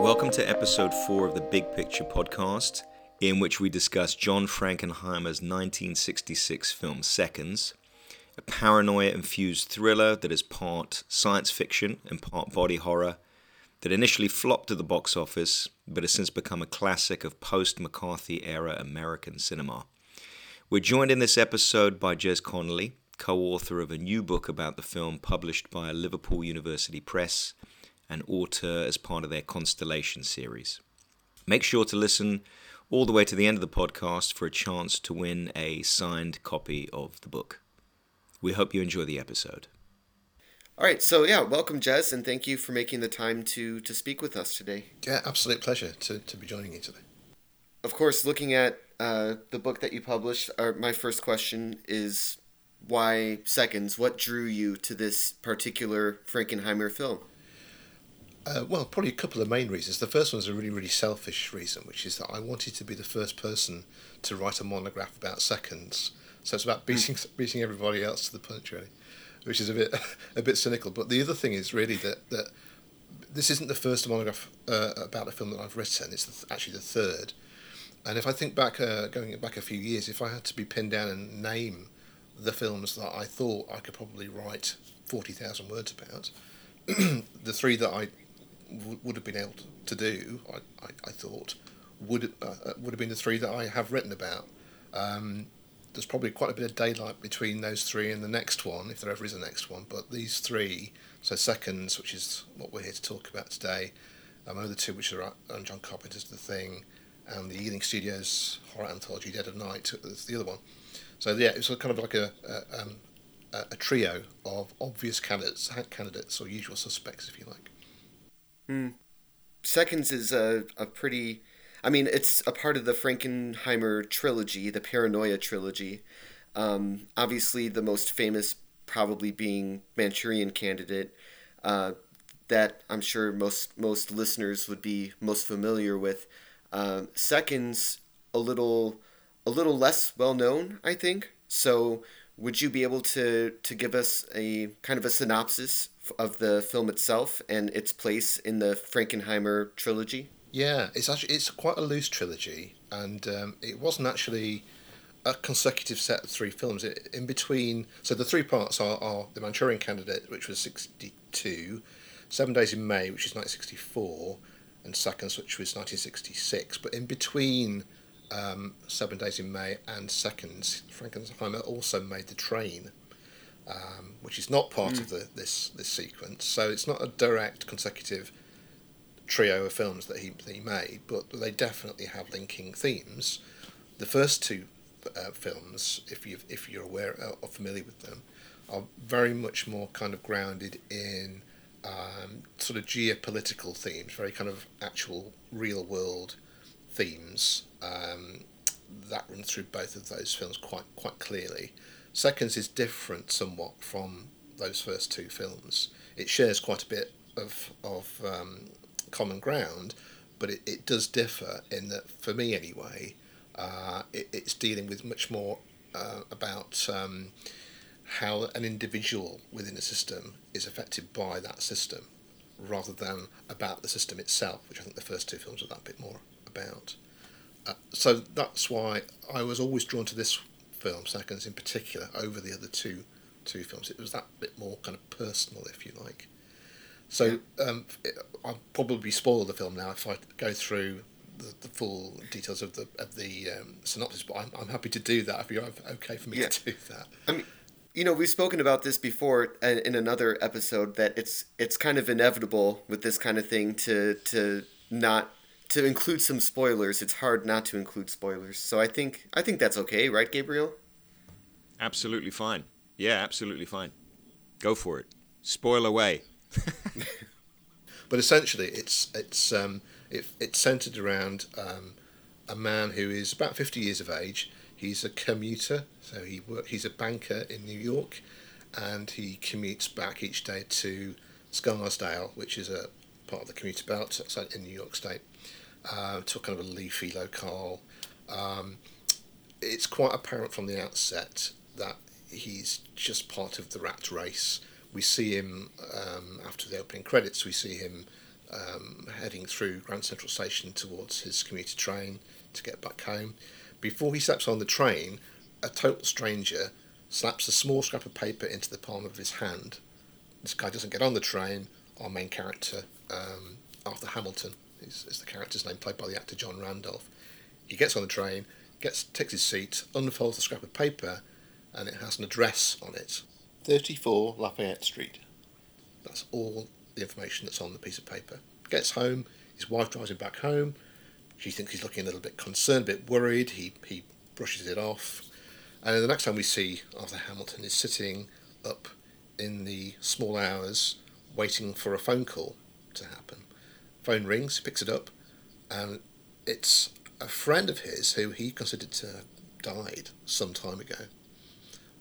Welcome to episode four of the Big Picture podcast, in which we discuss John Frankenheimer's 1966 film Seconds, a paranoia infused thriller that is part science fiction and part body horror, that initially flopped at the box office but has since become a classic of post McCarthy era American cinema. We're joined in this episode by Jez Conolly, co author of a new book about the film published by Liverpool University Press and Auteur as part of their Constellation series. Make sure to listen all the way to the end of the podcast for a chance to win a signed copy of the book. We hope you enjoy the episode. All right, so yeah, welcome, Jez, and thank you for making the time to to speak with us today. Yeah, absolute pleasure to, to be joining you today. Of course, looking at uh, the book that you published, our, my first question is why Seconds? What drew you to this particular Frankenheimer film? Uh, well, probably a couple of main reasons. The first one is a really, really selfish reason, which is that I wanted to be the first person to write a monograph about seconds. So it's about beating beating everybody else to the punch, really, which is a bit a bit cynical. But the other thing is really that that this isn't the first monograph uh, about a film that I've written. It's the, actually the third. And if I think back, uh, going back a few years, if I had to be pinned down and name the films that I thought I could probably write forty thousand words about, the three that I would have been able to do, I, I, I thought, would uh, would have been the three that I have written about. Um, there's probably quite a bit of daylight between those three and the next one, if there ever is a next one. But these three, so Seconds, which is what we're here to talk about today, um, other two, which are on John Carpenter's The Thing, and the Ealing Studios horror anthology Dead of Night, is the other one. So yeah, it's kind of like a a, um, a trio of obvious candidates, candidates or usual suspects, if you like. Hmm. Seconds is a, a pretty. I mean, it's a part of the Frankenheimer trilogy, the Paranoia trilogy. Um, obviously, the most famous probably being Manchurian Candidate, uh, that I'm sure most most listeners would be most familiar with. Uh, seconds, a little a little less well known, I think. So, would you be able to to give us a kind of a synopsis of the film itself and its place in the Frankenheimer trilogy? Yeah, it's actually it's quite a loose trilogy, and um, it wasn't actually a consecutive set of three films. It, in between, so the three parts are, are the Manchurian Candidate, which was sixty two, Seven Days in May, which is nineteen sixty four, and Seconds, which was nineteen sixty six. But in between um, Seven Days in May and Seconds, Frankenheimer also made The Train, um, which is not part mm. of the, this this sequence. So it's not a direct consecutive trio of films that he, that he made, but they definitely have linking themes. The first two uh, films, if you if you're aware uh, or familiar with them, are very much more kind of grounded in um, sort of geopolitical themes, very kind of actual real world themes um, that run through both of those films quite quite clearly. Seconds is different somewhat from those first two films. It shares quite a bit of of um, common ground, but it, it does differ in that, for me anyway, uh, it, it's dealing with much more uh, about um, how an individual within a system is affected by that system, rather than about the system itself, which I think the first two films are that bit more about. Uh, so that's why I was always drawn to this film, Seconds in particular, over the other two two films. It was that bit more kind of personal, if you like. So um, it, I'll probably spoil the film now if I go through the, the full details of the of the um, synopsis, but I'm, I'm happy to do that if you're okay for me yeah. to do that. I mean, you know, we've spoken about this before in another episode that it's it's kind of inevitable with this kind of thing to to not to include some spoilers. It's hard not to include spoilers. So I think I think that's okay, right, Gabriel? Absolutely fine. Yeah, absolutely fine. Go for it. Spoil away. but essentially, it's it's um, it, it's centered around um, a man who is about fifty years of age. He's a commuter, so he work, he's a banker in New York, and he commutes back each day to Scarsdale, which is a part of the commuter belt in New York State uh, to a kind of a leafy locale. Um, it's quite apparent from the outset that he's just part of the rat race. We see him um, after the opening credits. We see him um, heading through Grand Central Station towards his commuter train to get back home. Before he steps on the train, a total stranger slaps a small scrap of paper into the palm of his hand. This guy doesn't get on the train. Our main character, um, Arthur Hamilton, is, is the character's name, played by the actor John Randolph. He gets on the train, gets takes his seat, unfolds the scrap of paper, and it has an address on it 34 Lafayette Street. That's all the information that's on the piece of paper. Gets home, his wife drives him back home. She thinks he's looking a little bit concerned, a bit worried. He, he brushes it off. And the next time we see Arthur Hamilton is sitting up in the small hours waiting for a phone call to happen. Phone rings, picks it up, and it's a friend of his who he considered to have died some time ago.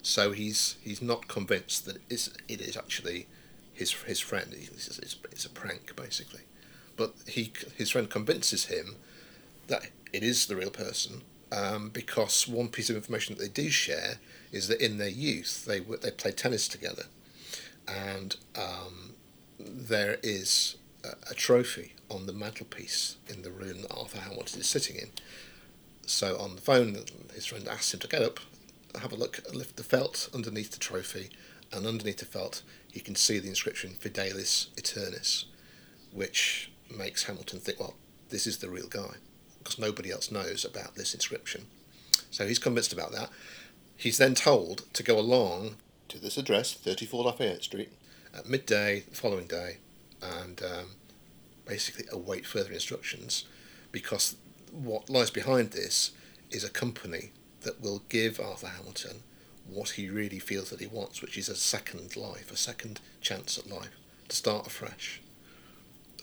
So he's he's not convinced that it's, it is actually his his friend. It's, it's, it's a prank basically, but he his friend convinces him that it is the real person um, because one piece of information that they do share is that in their youth they they played tennis together, and um, there is a, trophy on the mantelpiece in the room that Arthur Hamilton is sitting in. So on the phone, his friend asks him to get up, have a look, lift the felt underneath the trophy, and underneath the felt he can see the inscription Fidelis Aeternis, which makes Hamilton think, well, this is the real guy, because nobody else knows about this inscription. So he's convinced about that. He's then told to go along to this address, 34 Lafayette Street, at midday the following day, and um, basically await further instructions, because what lies behind this is a company that will give Arthur Hamilton what he really feels that he wants, which is a second life, a second chance at life, to start afresh.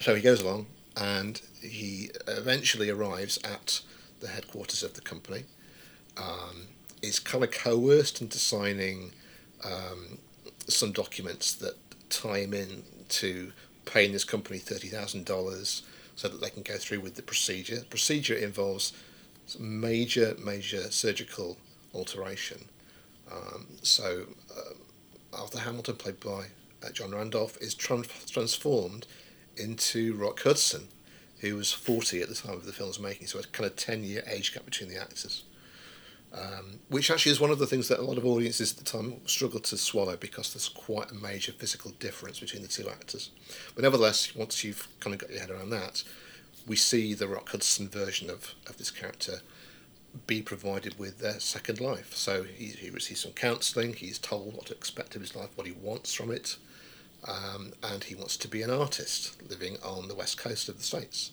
So he goes along and he eventually arrives at the headquarters of the company. Um, is kind of coerced into signing um, some documents that tie him in to paying this company $30,000 so that they can go through with the procedure. The procedure involves major, major surgical alteration um, so uh, Arthur Hamilton, played by uh, John Randolph, is trans- transformed into Rock Hudson, who was 40 at the time of the film's making, so a kind of 10 year age gap between the actors. Um, which actually is one of the things that a lot of audiences at the time struggled to swallow because there's quite a major physical difference between the two actors. But nevertheless, once you've kind of got your head around that, we see the Rock Hudson version of, of this character be provided with their second life. So he, he receives some counselling, he's told what to expect of his life, what he wants from it, um, and he wants to be an artist living on the west coast of the States.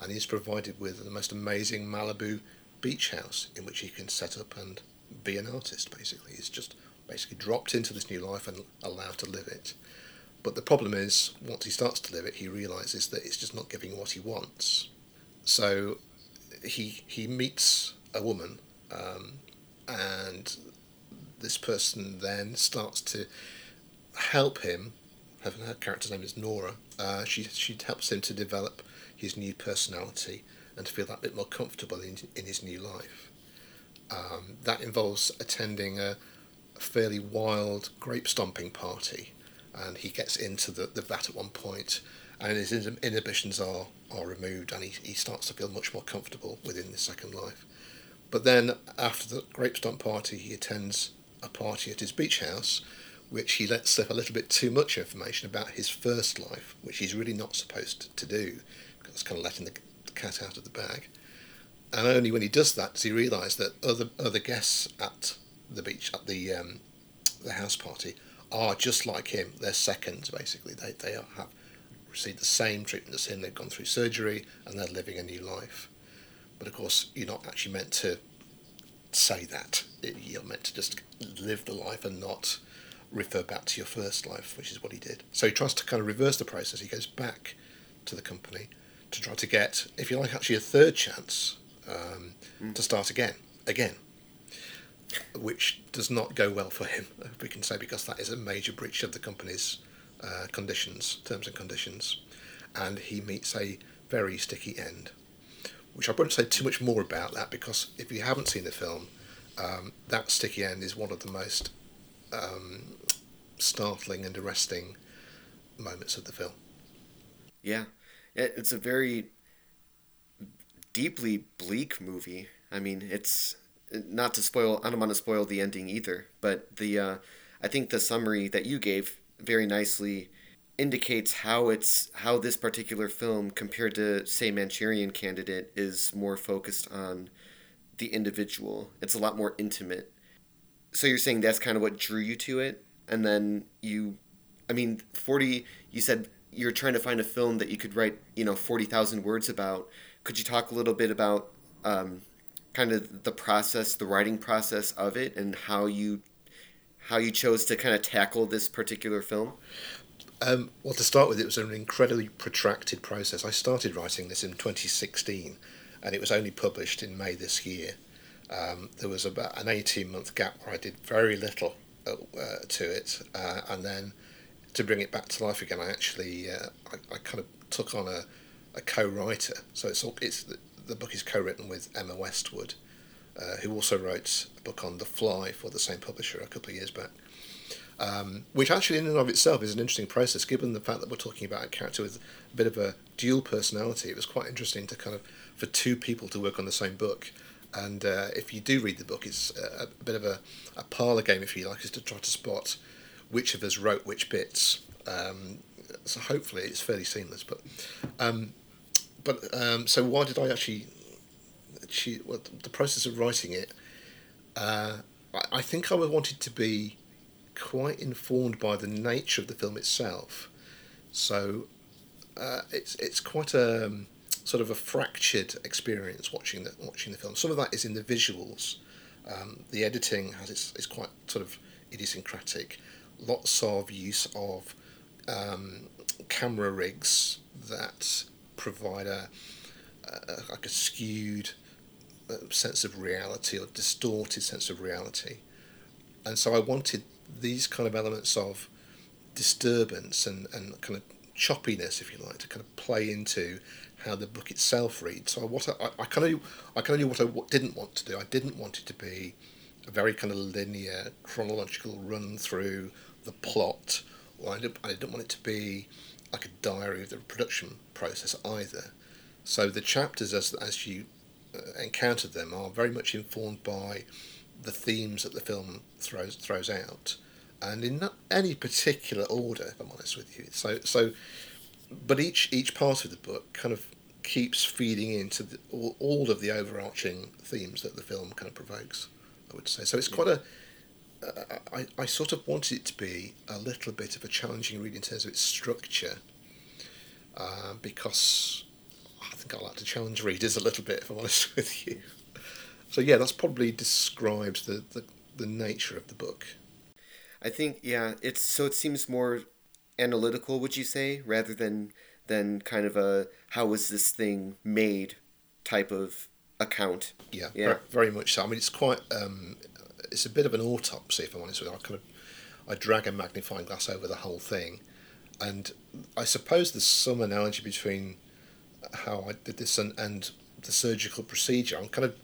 And he's provided with the most amazing Malibu beach house in which he can set up and be an artist, basically. He's just basically dropped into this new life and allowed to live it. But the problem is, once he starts to live it, he realizes that it's just not giving what he wants. So he he meets a woman, um, and this person then starts to help him. Her character's name is Nora. Uh, she she helps him to develop his new personality and to feel that bit more comfortable in in his new life. Um, that involves attending a, fairly wild grape stomping party, and he gets into the, the vat at one point, and his inhibitions are, are removed, and he, he starts to feel much more comfortable within the second life. But then, after the grape stomp party, he attends a party at his beach house, which he lets slip a little bit too much information about his first life, which he's really not supposed to do, because it's kind of letting the cat out of the bag. And only when he does that does he realise that other other guests at the beach at the um, the house party are just like him. They're seconds basically. They they have received the same treatment as him. They've gone through surgery and they're living a new life. But of course, you're not actually meant to say that. You're meant to just live the life and not refer back to your first life, which is what he did. So he tries to kind of reverse the process. He goes back to the company to try to get, if you like, actually a third chance um, mm. to start again, again, which does not go well for him, we can say, because that is a major breach of the company's uh, conditions, terms and conditions, and he meets a very sticky end which I won't say too much more about that because if you haven't seen the film, um, that sticky end is one of the most um, startling and arresting moments of the film. Yeah, It's a very deeply bleak movie. I mean, it's not to spoil. I don't want to spoil the ending either, but the uh, I think the summary that you gave very nicely indicates how it's how this particular film compared to say Manchurian Candidate is more focused on the individual. It's a lot more intimate. So you're saying that's kind of what drew you to it, and then you, I mean, forty. You said you're trying to find a film that you could write, you know, forty thousand words about. Could you talk a little bit about um, kind of the process, the writing process of it, and how you how you chose to kind of tackle this particular film? Um, well, to start with, it was an incredibly protracted process. I started writing this in 2016, and it was only published in May this year. Um, there was about an 18 month gap where I did very little uh, to it, uh, and then to bring it back to life again, I actually uh, I, I, kind of took on a, a co-writer. So it's all, it's the, book is co-written with Emma Westwood, uh, who also wrote a book on The Fly for the same publisher a couple of years back um, which actually in and of itself is an interesting process, given the fact that we're talking about a character with a bit of a dual personality. It was quite interesting to kind of for two people to work on the same book. And uh, if you do read the book, it's a, a bit of a, a parlour game, if you like, is to try to spot which of us wrote which bits. Um, so hopefully it's fairly seamless. But um, but um, so why did I actually? She, well, the process of writing it, uh, I, think I wanted to be quite informed by the nature of the film itself. So uh, it's it's quite a um, sort of a fractured experience watching the watching the film. Some of that is in the visuals. Um, the editing has its, it's quite sort of idiosyncratic. Lots of use of um, camera rigs that provide a, a like a skewed uh, sense of reality or distorted sense of reality. And so I wanted these kind of elements of disturbance and, and kind of choppiness, if you like, to kind of play into how the book itself reads. So what I, I kind of I kind of knew what I what didn't want to do. I didn't want it to be a very kind of linear chronological run through the plot. Or I didn't, I didn't want it to be like a diary of the production process either. So the chapters, as as you uh, encounter them, are very much informed by the themes that the film throws throws out, and in not any particular order, if I'm honest with you. So so, but each each part of the book kind of keeps feeding into the, all, all of the overarching themes that the film kind of provokes. I would say so. It's quite a I, I sort of wanted it to be a little bit of a challenging read in terms of its structure, uh, because I think I like to challenge readers a little bit, if I'm honest with you. So yeah, that's probably describes the, the, the nature of the book. I think yeah, it's so it seems more analytical, would you say, rather than than kind of a how was this thing made type of account. Yeah, yeah. Very, very much so. I mean, it's quite um, it's a bit of an autopsy, if I'm honest with you. I kind of I drag a magnifying glass over the whole thing, and I suppose there's some analogy between how I did this and, and the surgical procedure. I'm kind of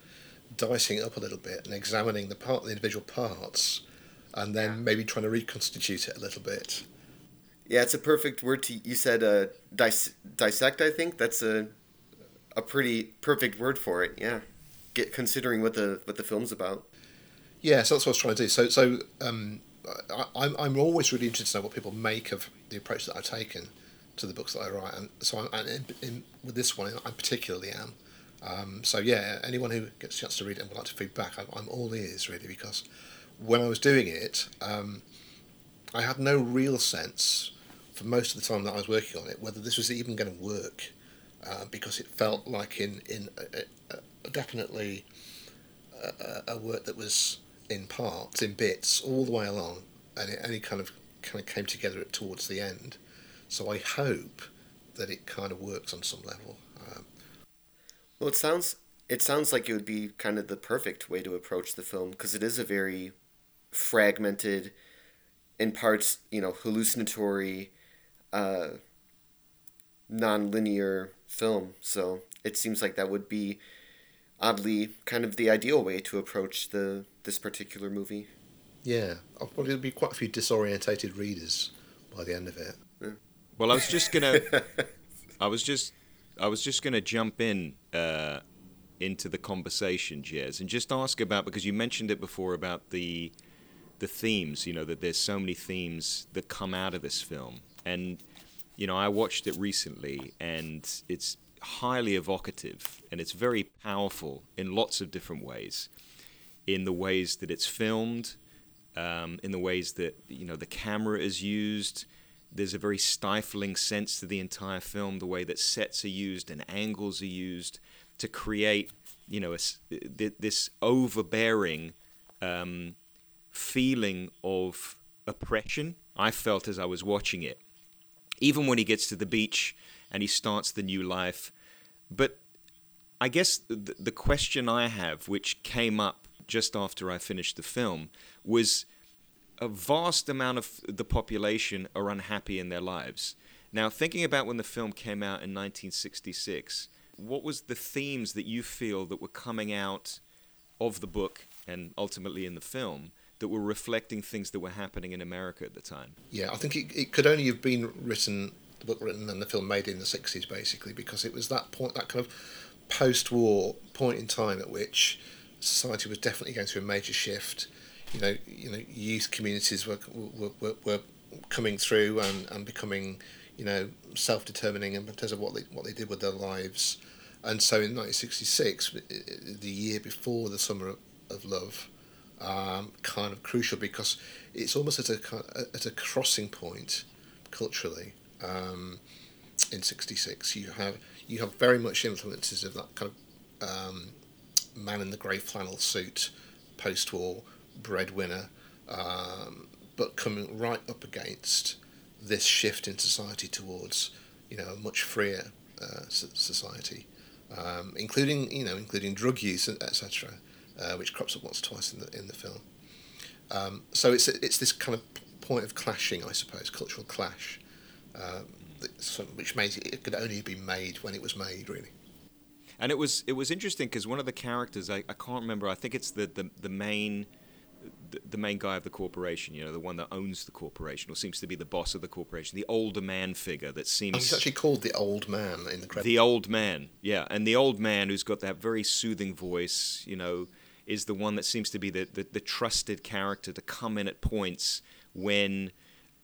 dicing it up a little bit and examining the part, the individual parts, and then yeah. maybe trying to reconstitute it a little bit. Yeah, it's a perfect word to. You said uh, dis- dissect. I think that's a a pretty perfect word for it. Yeah, get considering what the what the film's about. Yeah, so that's what I was trying to do. So so um, I, I'm I'm always really interested to know what people make of the approach that I've taken to the books that I write, and so I'm, and in, in, with this one I particularly am. Um, so yeah, anyone who gets a chance to read it and would like to feedback, I'm, I'm all ears really because when I was doing it, um, I had no real sense for most of the time that I was working on it whether this was even going to work uh, because it felt like in in a, a, definitely a, a, work that was in parts, in bits, all the way along, and it only kind of kind of came together towards the end. So I hope that it kind of works on some level. Um, well, it sounds it sounds like it would be kind of the perfect way to approach the film because it is a very fragmented, in parts, you know, hallucinatory, uh, non-linear film. So it seems like that would be oddly kind of the ideal way to approach the this particular movie. Yeah, I'll probably be quite a few disorientated readers by the end of it. Well, I was just gonna I was just, I was just going to jump in uh, into the conversation, Jez, and just ask about because you mentioned it before about the the themes. You know that there's so many themes that come out of this film, and you know I watched it recently, and it's highly evocative and it's very powerful in lots of different ways. In the ways that it's filmed, um, in the ways that you know the camera is used. There's a very stifling sense to the entire film, the way that sets are used and angles are used to create, you know, a, this overbearing um, feeling of oppression. I felt as I was watching it, even when he gets to the beach and he starts the new life. But I guess the, the question I have, which came up just after I finished the film, was a vast amount of the population are unhappy in their lives. Now, thinking about when the film came out in 1966, what was the themes that you feel that were coming out of the book and ultimately in the film that were reflecting things that were happening in America at the time? Yeah, I think it, it could only have been written, the book written and the film made in the 60s, basically, because it was that point, that kind of post war point in time at which society was definitely going through a major shift you know, you know, youth communities were were, were, were coming through and, and becoming, you know, self determining in terms of what they what they did with their lives. And so in 1966, the year before the Summer of Love, um, kind of crucial because it's almost at a at a crossing point culturally. Um, in '66, you have you have very much influences of that kind of um, man in the grey flannel suit, post-war breadwinner, um, but coming right up against this shift in society towards you know a much freer uh, society, um, including you know including drug use etc., uh, which crops up once or twice in the in the film. Um, so it's it's this kind of point of clashing, I suppose, cultural clash, um, which made it, could only be made when it was made, really. And it was it was interesting because one of the characters I, I can't remember. I think it's the the, the main the, main guy of the corporation, you know, the one that owns the corporation or seems to be the boss of the corporation, the older man figure that seems. Oh, he's actually called the old man in the credits. The old man, yeah, and the old man who's got that very soothing voice, you know, is the one that seems to be the the, the trusted character to come in at points when,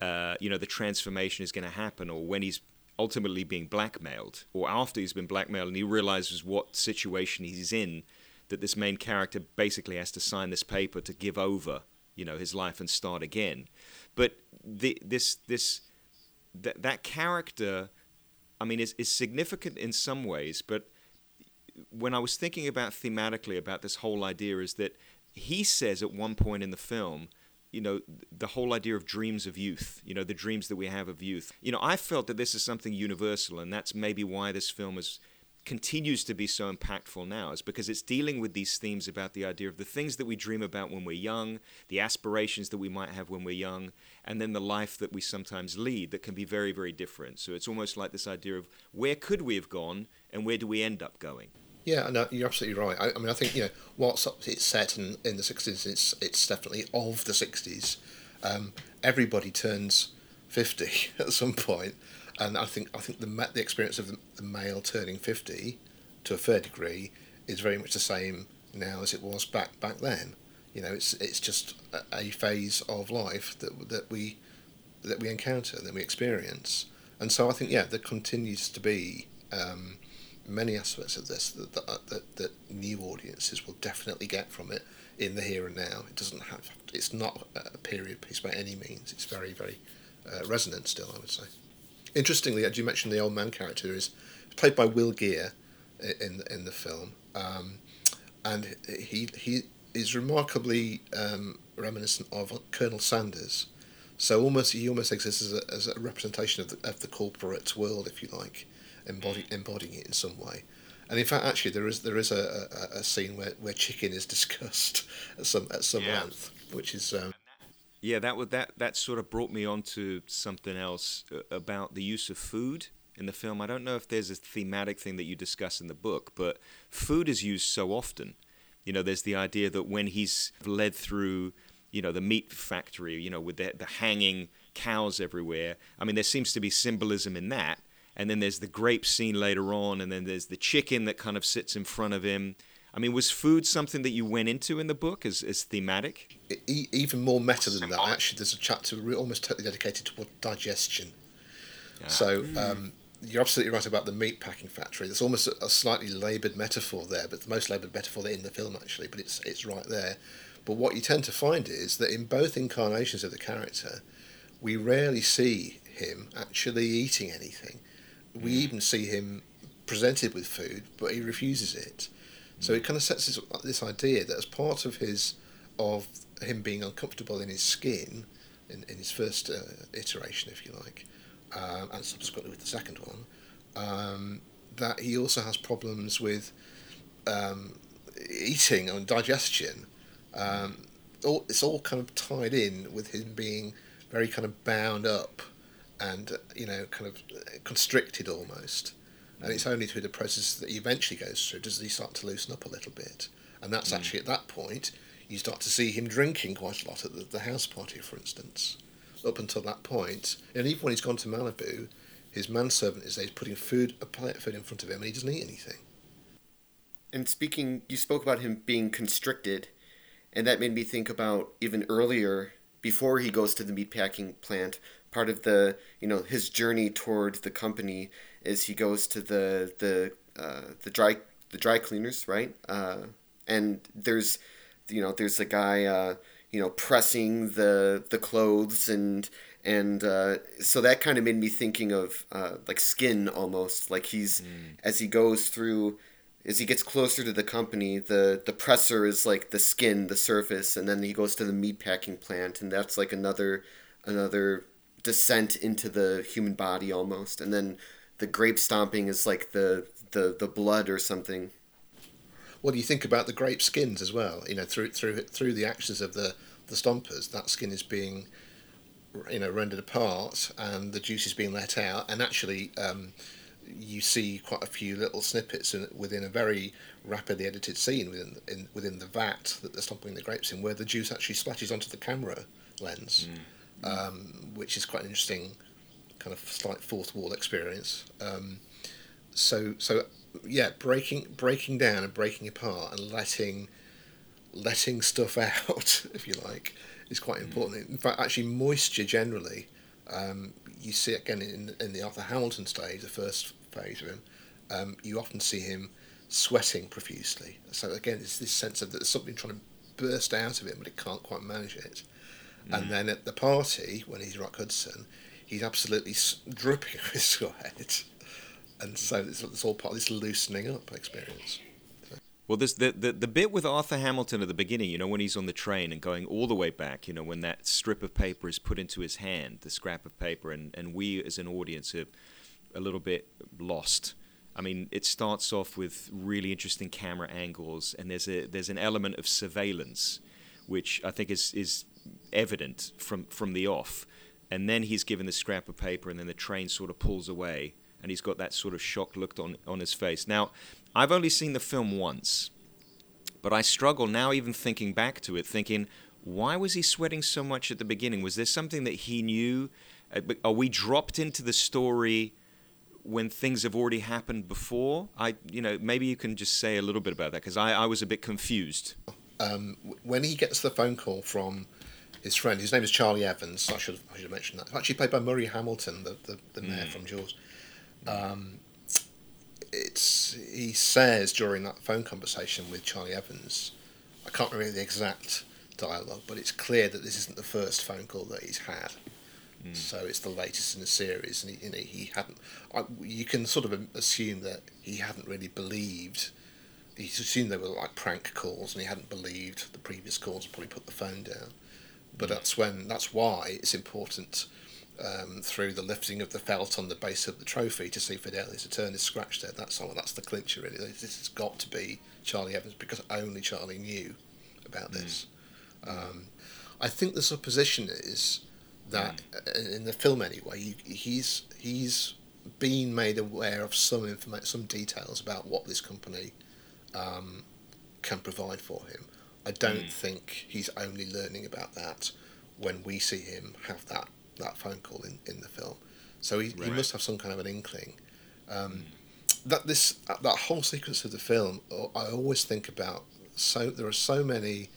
uh, you know, the transformation is going to happen or when he's ultimately being blackmailed or after he's been blackmailed and he realizes what situation he's in that this main character basically has to sign this paper to give over, you know, his life and start again. But the, this this that that character, I mean, is is significant in some ways. But when I was thinking about thematically about this whole idea, is that he says at one point in the film you know the whole idea of dreams of youth you know the dreams that we have of youth you know i felt that this is something universal and that's maybe why this film is continues to be so impactful now is because it's dealing with these themes about the idea of the things that we dream about when we're young, the aspirations that we might have when we're young, and then the life that we sometimes lead that can be very, very different. So it's almost like this idea of where could we have gone and where do we end up going? Yeah, no, you're absolutely right. I, I mean, I think you know what's it's set in, in the '60s. It's it's definitely of the '60s. Um, everybody turns fifty at some point, and I think I think the the experience of the, the male turning fifty, to a fair degree, is very much the same now as it was back back then. You know, it's it's just a, a phase of life that that we that we encounter that we experience, and so I think yeah, there continues to be. Um, many aspects of this that, that, that, that new audiences will definitely get from it in the here and now. It doesn't have. It's not a period piece by any means. It's very, very uh, resonant still. I would say. Interestingly, as you mentioned, the old man character is played by Will Geer in in the film, um, and he he is remarkably um, reminiscent of Colonel Sanders. So almost he almost exists as a, as a representation of the, of the corporate world, if you like, embody, embodying it in some way. And in fact, actually, there is there is a, a, a scene where, where chicken is discussed at some at some yeah. length, which is um, yeah, that would that that sort of brought me on to something else uh, about the use of food in the film. I don't know if there's a thematic thing that you discuss in the book, but food is used so often. You know, there's the idea that when he's led through, you know, the meat factory, you know, with the, the hanging cows everywhere. I mean, there seems to be symbolism in that. And then there's the grape scene later on, and then there's the chicken that kind of sits in front of him. I mean, was food something that you went into in the book as, as thematic? E- even more meta than that, actually, there's a chapter almost totally dedicated to digestion. Yeah. So um, you're absolutely right about the meat packing factory. There's almost a, a slightly laboured metaphor there, but the most laboured metaphor in the film actually, but it's it's right there. But what you tend to find is that in both incarnations of the character, we rarely see him actually eating anything. We mm. even see him presented with food, but he refuses it. So it kind of sets this, this idea that as part of his of him being uncomfortable in his skin, in, in his first uh, iteration, if you like, um, and subsequently with the second one, um, that he also has problems with um, eating and digestion. Um, all, it's all kind of tied in with him being very kind of bound up and you know kind of constricted almost and it's only through the process that he eventually goes through does he start to loosen up a little bit. And that's mm. actually at that point you start to see him drinking quite a lot at the, the house party, for instance. Up until that point, and even when he's gone to Malibu, his manservant is there, he's putting food, a plate of food in front of him, and he doesn't eat anything. And speaking, you spoke about him being constricted, and that made me think about even earlier, before he goes to the meatpacking plant, part of the you know his journey toward the company is he goes to the the uh, the dry the dry cleaners, right? Uh, and there's you know there's a guy uh, you know pressing the the clothes and and uh, so that kind of made me thinking of uh, like skin almost like he's mm. as he goes through as he gets closer to the company the the presser is like the skin the surface and then he goes to the meat packing plant and that's like another another descent into the human body almost and then the grape stomping is like the the the blood or something. What do you think about the grape skins as well? You know, through through through the actions of the the stompers, that skin is being you know rendered apart and the juice is being let out and actually um, you see quite a few little snippets in, within a very rapidly edited scene within in, within the vat that they're stomping the grapes in where the juice actually splashes onto the camera lens mm. Um, which is quite an interesting kind of slight fourth wall experience. Um, so so yeah, breaking breaking down and breaking apart and letting letting stuff out, if you like, is quite mm. important. In fact, actually, moisture generally, um, you see again in in the Arthur Hamilton stage, the first phase of him. Um, you often see him sweating profusely. So again, it's this sense of that there's something trying to burst out of him, but it can't quite manage it. Mm. And then at the party, when he's Rock Hudson, he's absolutely dripping with sweat, and so it's, it's all part of this loosening up experience. Well, there's the, the the bit with Arthur Hamilton at the beginning, you know, when he's on the train and going all the way back, you know, when that strip of paper is put into his hand, the scrap of paper, and, and we as an audience are a little bit lost. I mean, it starts off with really interesting camera angles, and there's a there's an element of surveillance, which I think is is evident from from the off and then he's given the scrap of paper, and then the train sort of pulls away, and he's got that sort of shocked look on on his face. Now, I've only seen the film once, but I struggle now, even thinking back to it, thinking, why was he sweating so much at the beginning? Was there something that he knew? Uh, are we dropped into the story? when things have already happened before i you know maybe you can just say a little bit about that because I, I was a bit confused um, when he gets the phone call from his friend. His name is Charlie Evans. I should I should have mentioned that. Actually played by Murray Hamilton, the the, the mayor mm. from Jaws. Um, it's he says during that phone conversation with Charlie Evans, I can't remember the exact dialogue, but it's clear that this isn't the first phone call that he's had. Mm. So it's the latest in the series, and he, you know, he hadn't. I, you can sort of assume that he hadn't really believed. He assumed they were like prank calls, and he hadn't believed the previous calls. And probably put the phone down but that's when that's why it's important um, through the lifting of the felt on the base of the trophy to see Fidelis Aeternis is scratched there. That's all. That's the clincher really. This has got to be Charlie Evans because only Charlie knew about this. Mm. Um, I think the supposition is that mm. in the film anyway, he's he's been made aware of some information, some details about what this company um, can provide for him. I don't mm. think he's only learning about that when we see him have that, that phone call in, in the film. So he, right. he must have some kind of an inkling. Um, that this that whole sequence of the film, I always think about. So there are so many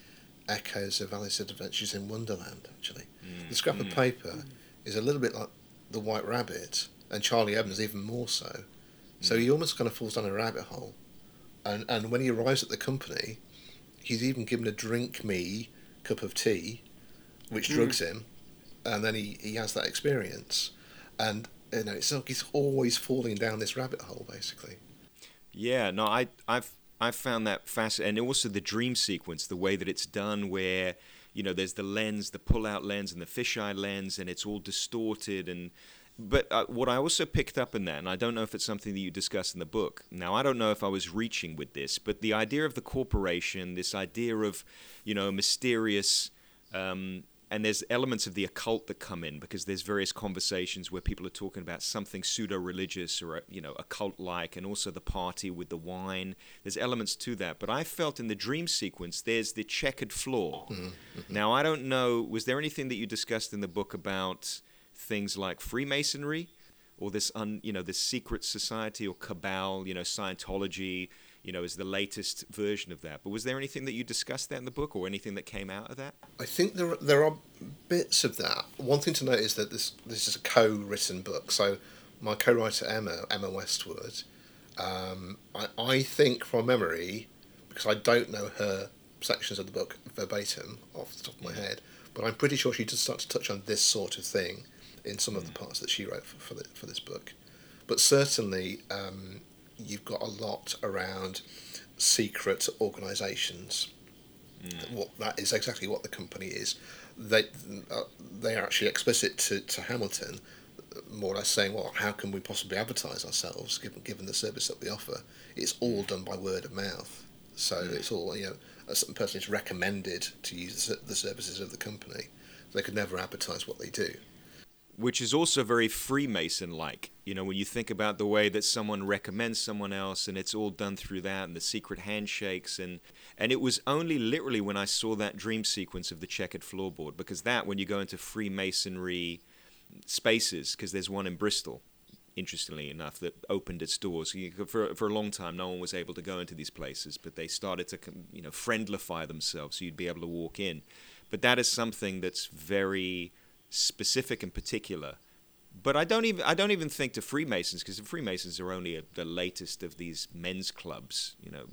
echoes of Alice's Adventures in Wonderland. Actually, mm. the scrap of mm. paper is a little bit like the White Rabbit, and Charlie Evans even more so. So he almost kind of falls down a rabbit hole, and and when he arrives at the company, he's even given a drink me cup of tea, which mm. drugs him, and then he, he has that experience, and you know it's like he's always falling down this rabbit hole basically. Yeah, no, I I've I've found that fascinating, and also the dream sequence, the way that it's done, where you know there's the lens, the pull-out lens, and the fisheye lens, and it's all distorted and but uh, what I also picked up in that, and I don't know if it's something that you discuss in the book. Now, I don't know if I was reaching with this, but the idea of the corporation, this idea of, you know, mysterious, um, and there's elements of the occult that come in because there's various conversations where people are talking about something pseudo-religious or you know occult-like, and also the party with the wine. There's elements to that, but I felt in the dream sequence there's the checkered floor. Mm-hmm. mm-hmm. Now, I don't know. Was there anything that you discussed in the book about? Things like Freemasonry or this un, you know this secret society or cabal, you know Scientology, you know, is the latest version of that. But was there anything that you discussed there in the book, or anything that came out of that? I think there there are bits of that. One thing to note is that this this is a co-written book. So my co-writer Emma Emma Westwood, um, I I think from memory, because I don't know her sections of the book verbatim off the top of my head, but I'm pretty sure she does start to touch on this sort of thing in some of the parts that she wrote for for, the, for this book. But certainly, um, you've got a lot around secret organisations. Mm. What that is exactly what the company is. They uh, they are actually explicit to, to Hamilton, more or less saying, well, how can we possibly advertise ourselves given given the service that we offer? It's all done by word of mouth. So mm. it's all you know. A certain person is recommended to use the services of the company. They could never advertise what they do which is also very Freemason like. You know, when you think about the way that someone recommends someone else and it's all done through that and the secret handshakes and and it was only literally when I saw that dream sequence of the checkered floorboard because that when you go into Freemasonry spaces because there's one in Bristol interestingly enough that opened its doors for for a long time no one was able to go into these places but they started to you know friendlify themselves so you'd be able to walk in but that is something that's very specific and particular. But I don't even I don't even think to Freemasons because the Freemasons are only a, the latest of these men's clubs, you know,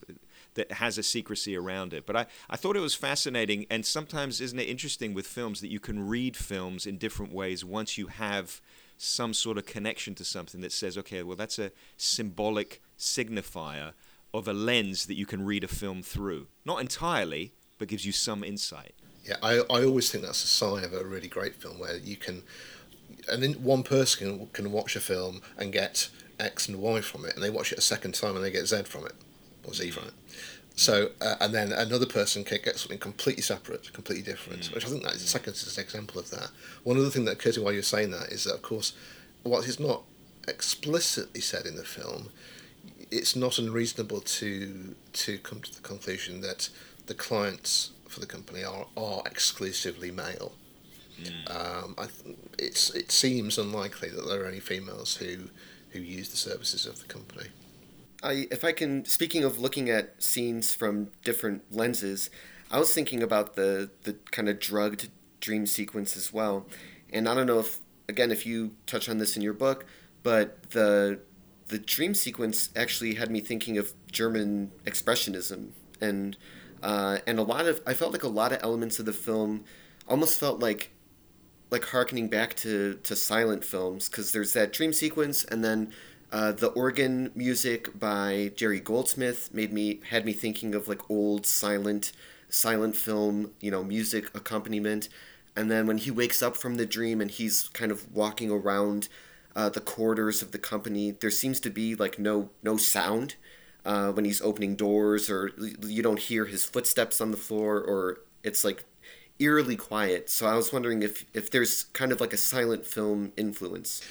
that has a secrecy around it. But I, I thought it was fascinating, and sometimes isn't it interesting with films that you can read films in different ways once you have some sort of connection to something that says, okay, well that's a symbolic signifier of a lens that you can read a film through. Not entirely, but gives you some insight. Yeah, I, I always think that's a sign of a really great film where you can, and then one person can, can watch a film and get X and Y from it, and they watch it a second time and they get Z from it, or Z from it. So, uh, and then another person can get something completely separate, completely different, mm. which I think that is the second example of that. One other thing that occurred to me while you're saying that is that, of course, what is not explicitly said in the film, it's not unreasonable to to come to the conclusion that the clients for the company are, are exclusively male. Mm. Um, I it's it seems unlikely that there are any females who who use the services of the company. I, if I can, speaking of looking at scenes from different lenses, I was thinking about the the kind of drugged dream sequence as well, and I don't know if again if you touch on this in your book, but the the dream sequence actually had me thinking of German expressionism and uh, and a lot of I felt like a lot of elements of the film almost felt like like harkening back to to silent films because there's that dream sequence and then uh, the organ music by Jerry Goldsmith made me had me thinking of like old silent silent film you know music accompaniment. And then when he wakes up from the dream and he's kind of walking around uh, the corridors of the company there seems to be like no no sound uh, when he's opening doors, or you don't hear his footsteps on the floor, or it's like eerily quiet. So I was wondering if if there's kind of like a silent film influence.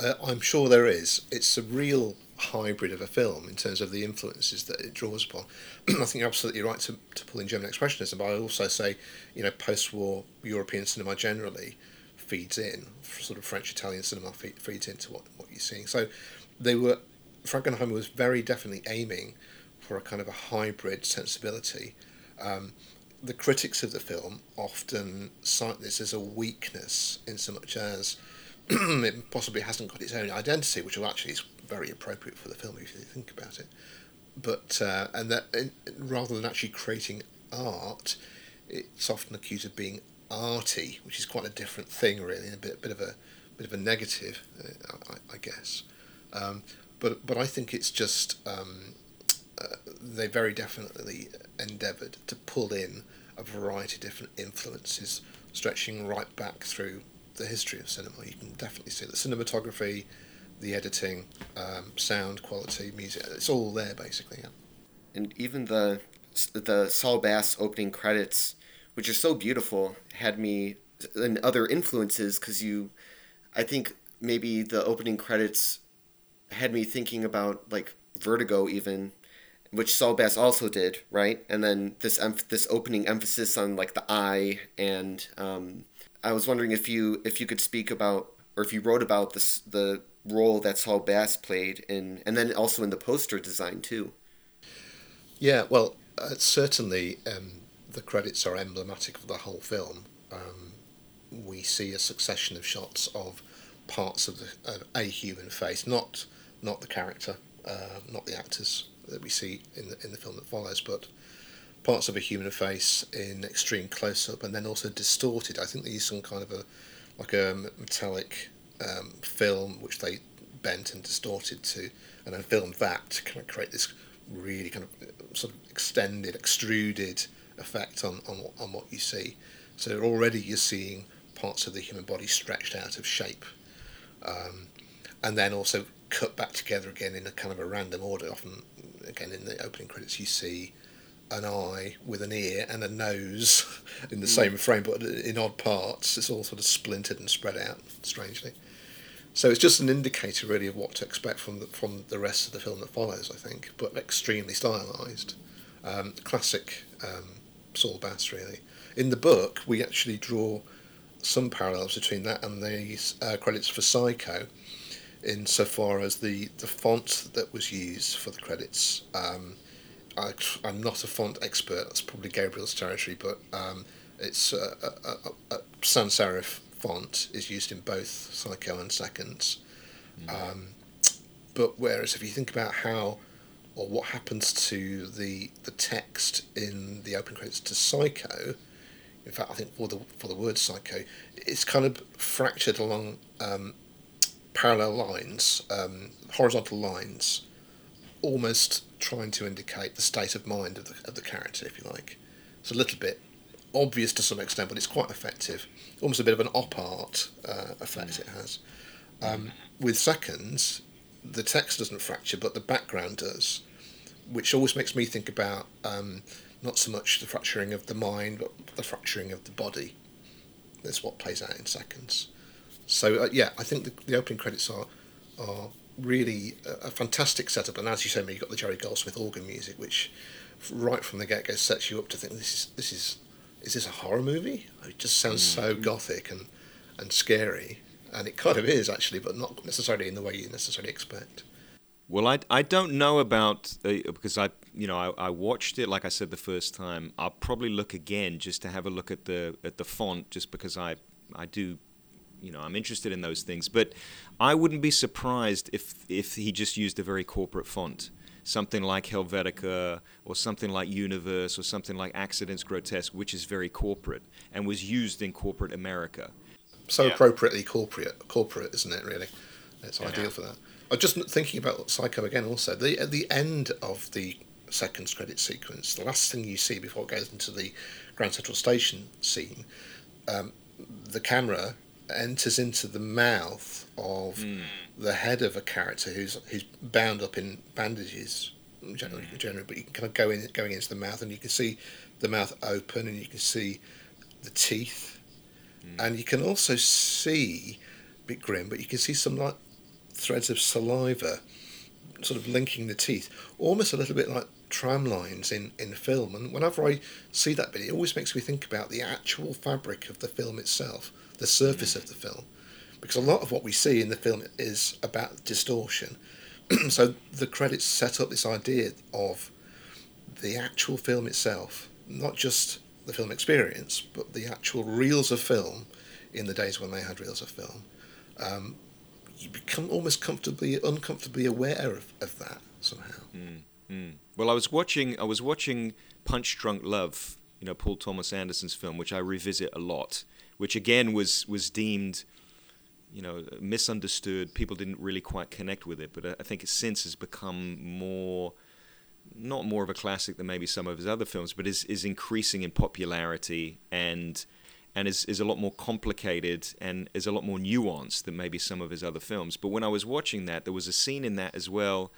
Uh, I'm sure there is. It's a real hybrid of a film in terms of the influences that it draws upon. I think you're absolutely right to, to pull in German expressionism, but I also say, you know, post-war European cinema generally feeds in, sort of French Italian cinema feeds into what, what you're seeing. So they were Frankenheimer was very definitely aiming for a kind of a hybrid sensibility. Um, the critics of the film often cite this as a weakness in so much as it possibly hasn't got its own identity, which actually is very appropriate for the film if you think about it. But uh, and that rather than actually creating art, it's often accused of being arty, which is quite a different thing, really, and a bit bit of a bit of a negative, uh, I, I, guess. Um, but but I think it's just um, uh, they very definitely endeavoured to pull in a variety of different influences, stretching right back through the history of cinema. You can definitely see the cinematography, the editing, um, sound quality, music. It's all there basically. Yeah. And even the the Saul Bass opening credits, which are so beautiful, had me and other influences because you, I think maybe the opening credits had me thinking about like Vertigo even which Saul Bass also did, right? And then this this opening emphasis on like the eye, and um, I was wondering if you if you could speak about or if you wrote about this the role that Saul Bass played in, and then also in the poster design too. Yeah, well, uh, certainly um, the credits are emblematic of the whole film. Um, we see a succession of shots of parts of, the, of a human face, not not the character, uh, not the actors, that we see in the in the film that follows, but parts of a human face in extreme close up and then also distorted. I think they used some kind of a like a metallic um, film which they bent and distorted to, and then filmed that to kind of create this really kind of sort of extended, extruded effect on, on, on what you see. So already you're seeing parts of the human body stretched out of shape. Um, and then also cut back together again in a kind of a random order, often again in the opening credits you see an eye with an ear and a nose in the mm. same frame, but in odd parts. It's all sort of splintered and spread out strangely. So it's just an indicator, really, of what to expect from the, from the rest of the film that follows. I think, but extremely stylized, um, classic um, Saul Bass, really. In the book, we actually draw some parallels between that and the uh, credits for Psycho, insofar as the, the font that was used for the credits. Um, I, am not a font expert, that's probably Gabriel's territory, but um, it's a, a, a, sans serif font is used in both Psycho and Seconds. Mm. Um, but whereas if you think about how or what happens to the the text in the open credits to Psycho, in fact, I think for the for the word Psycho, it's kind of fractured along um, parallel lines, um, horizontal lines, almost trying to indicate the state of mind of the, of the character, if you like. It's a little bit obvious to some extent, but it's quite effective. Almost a bit of an op art uh, effect it has. Um, with seconds, the text doesn't fracture, but the background does, which always makes me think about um, not so much the fracturing of the mind, but the fracturing of the body. That's what plays out in seconds. So uh, yeah, I think the, the opening credits are are really a, a fantastic setup, and as you say, you've got the Jerry Goldsmith organ music, which right from the get go sets you up to think this is this is is this a horror movie? It just sounds mm. so gothic and and scary, and it kind of is actually, but not necessarily in the way you necessarily expect. Well, I, I don't know about uh, because I you know I, I watched it like I said the first time. I'll probably look again just to have a look at the at the font, just because I I do you know I'm interested in those things. But I wouldn't be surprised if if he just used a very corporate font, something like Helvetica or something like Univers or something like Akzidenz Grotesk, which is very corporate and was used in corporate America. So yeah. appropriately corporate, corporate, isn't it? Really, it's yeah. ideal for that. I was just thinking about Psycho again. Also, the at the end of the second credit sequence, the last thing you see before it goes into the Grand Central Station scene, um, the camera enters into the mouth of mm. the head of a character who's who's bound up in bandages generally, mm. generally but you can kind of go in going into the mouth and you can see the mouth open and you can see the teeth mm. and you can also see a bit grim but you can see some like threads of saliva sort of linking the teeth almost a little bit like tram lines in, in film and whenever I see that bit it always makes me think about the actual fabric of the film itself the surface of the film. Because a lot of what we see in the film is about distortion, so the credits set up this idea of the actual film itself, not just the film experience, but the actual reels of film in the days when they had reels of film. Um, you become almost comfortably, uncomfortably aware of, of that somehow. Mm. Well, I was watching, I was watching Punch Drunk Love, you know, Paul Thomas Anderson's film, which I revisit a lot, which again was was deemed you know, misunderstood. People didn't really quite connect with it, but I think it since has become more, not more of a classic than maybe some of his other films, but is is increasing in popularity and and is, is a lot more complicated and is a lot more nuanced than maybe some of his other films. But when I was watching that, there was a scene in that as well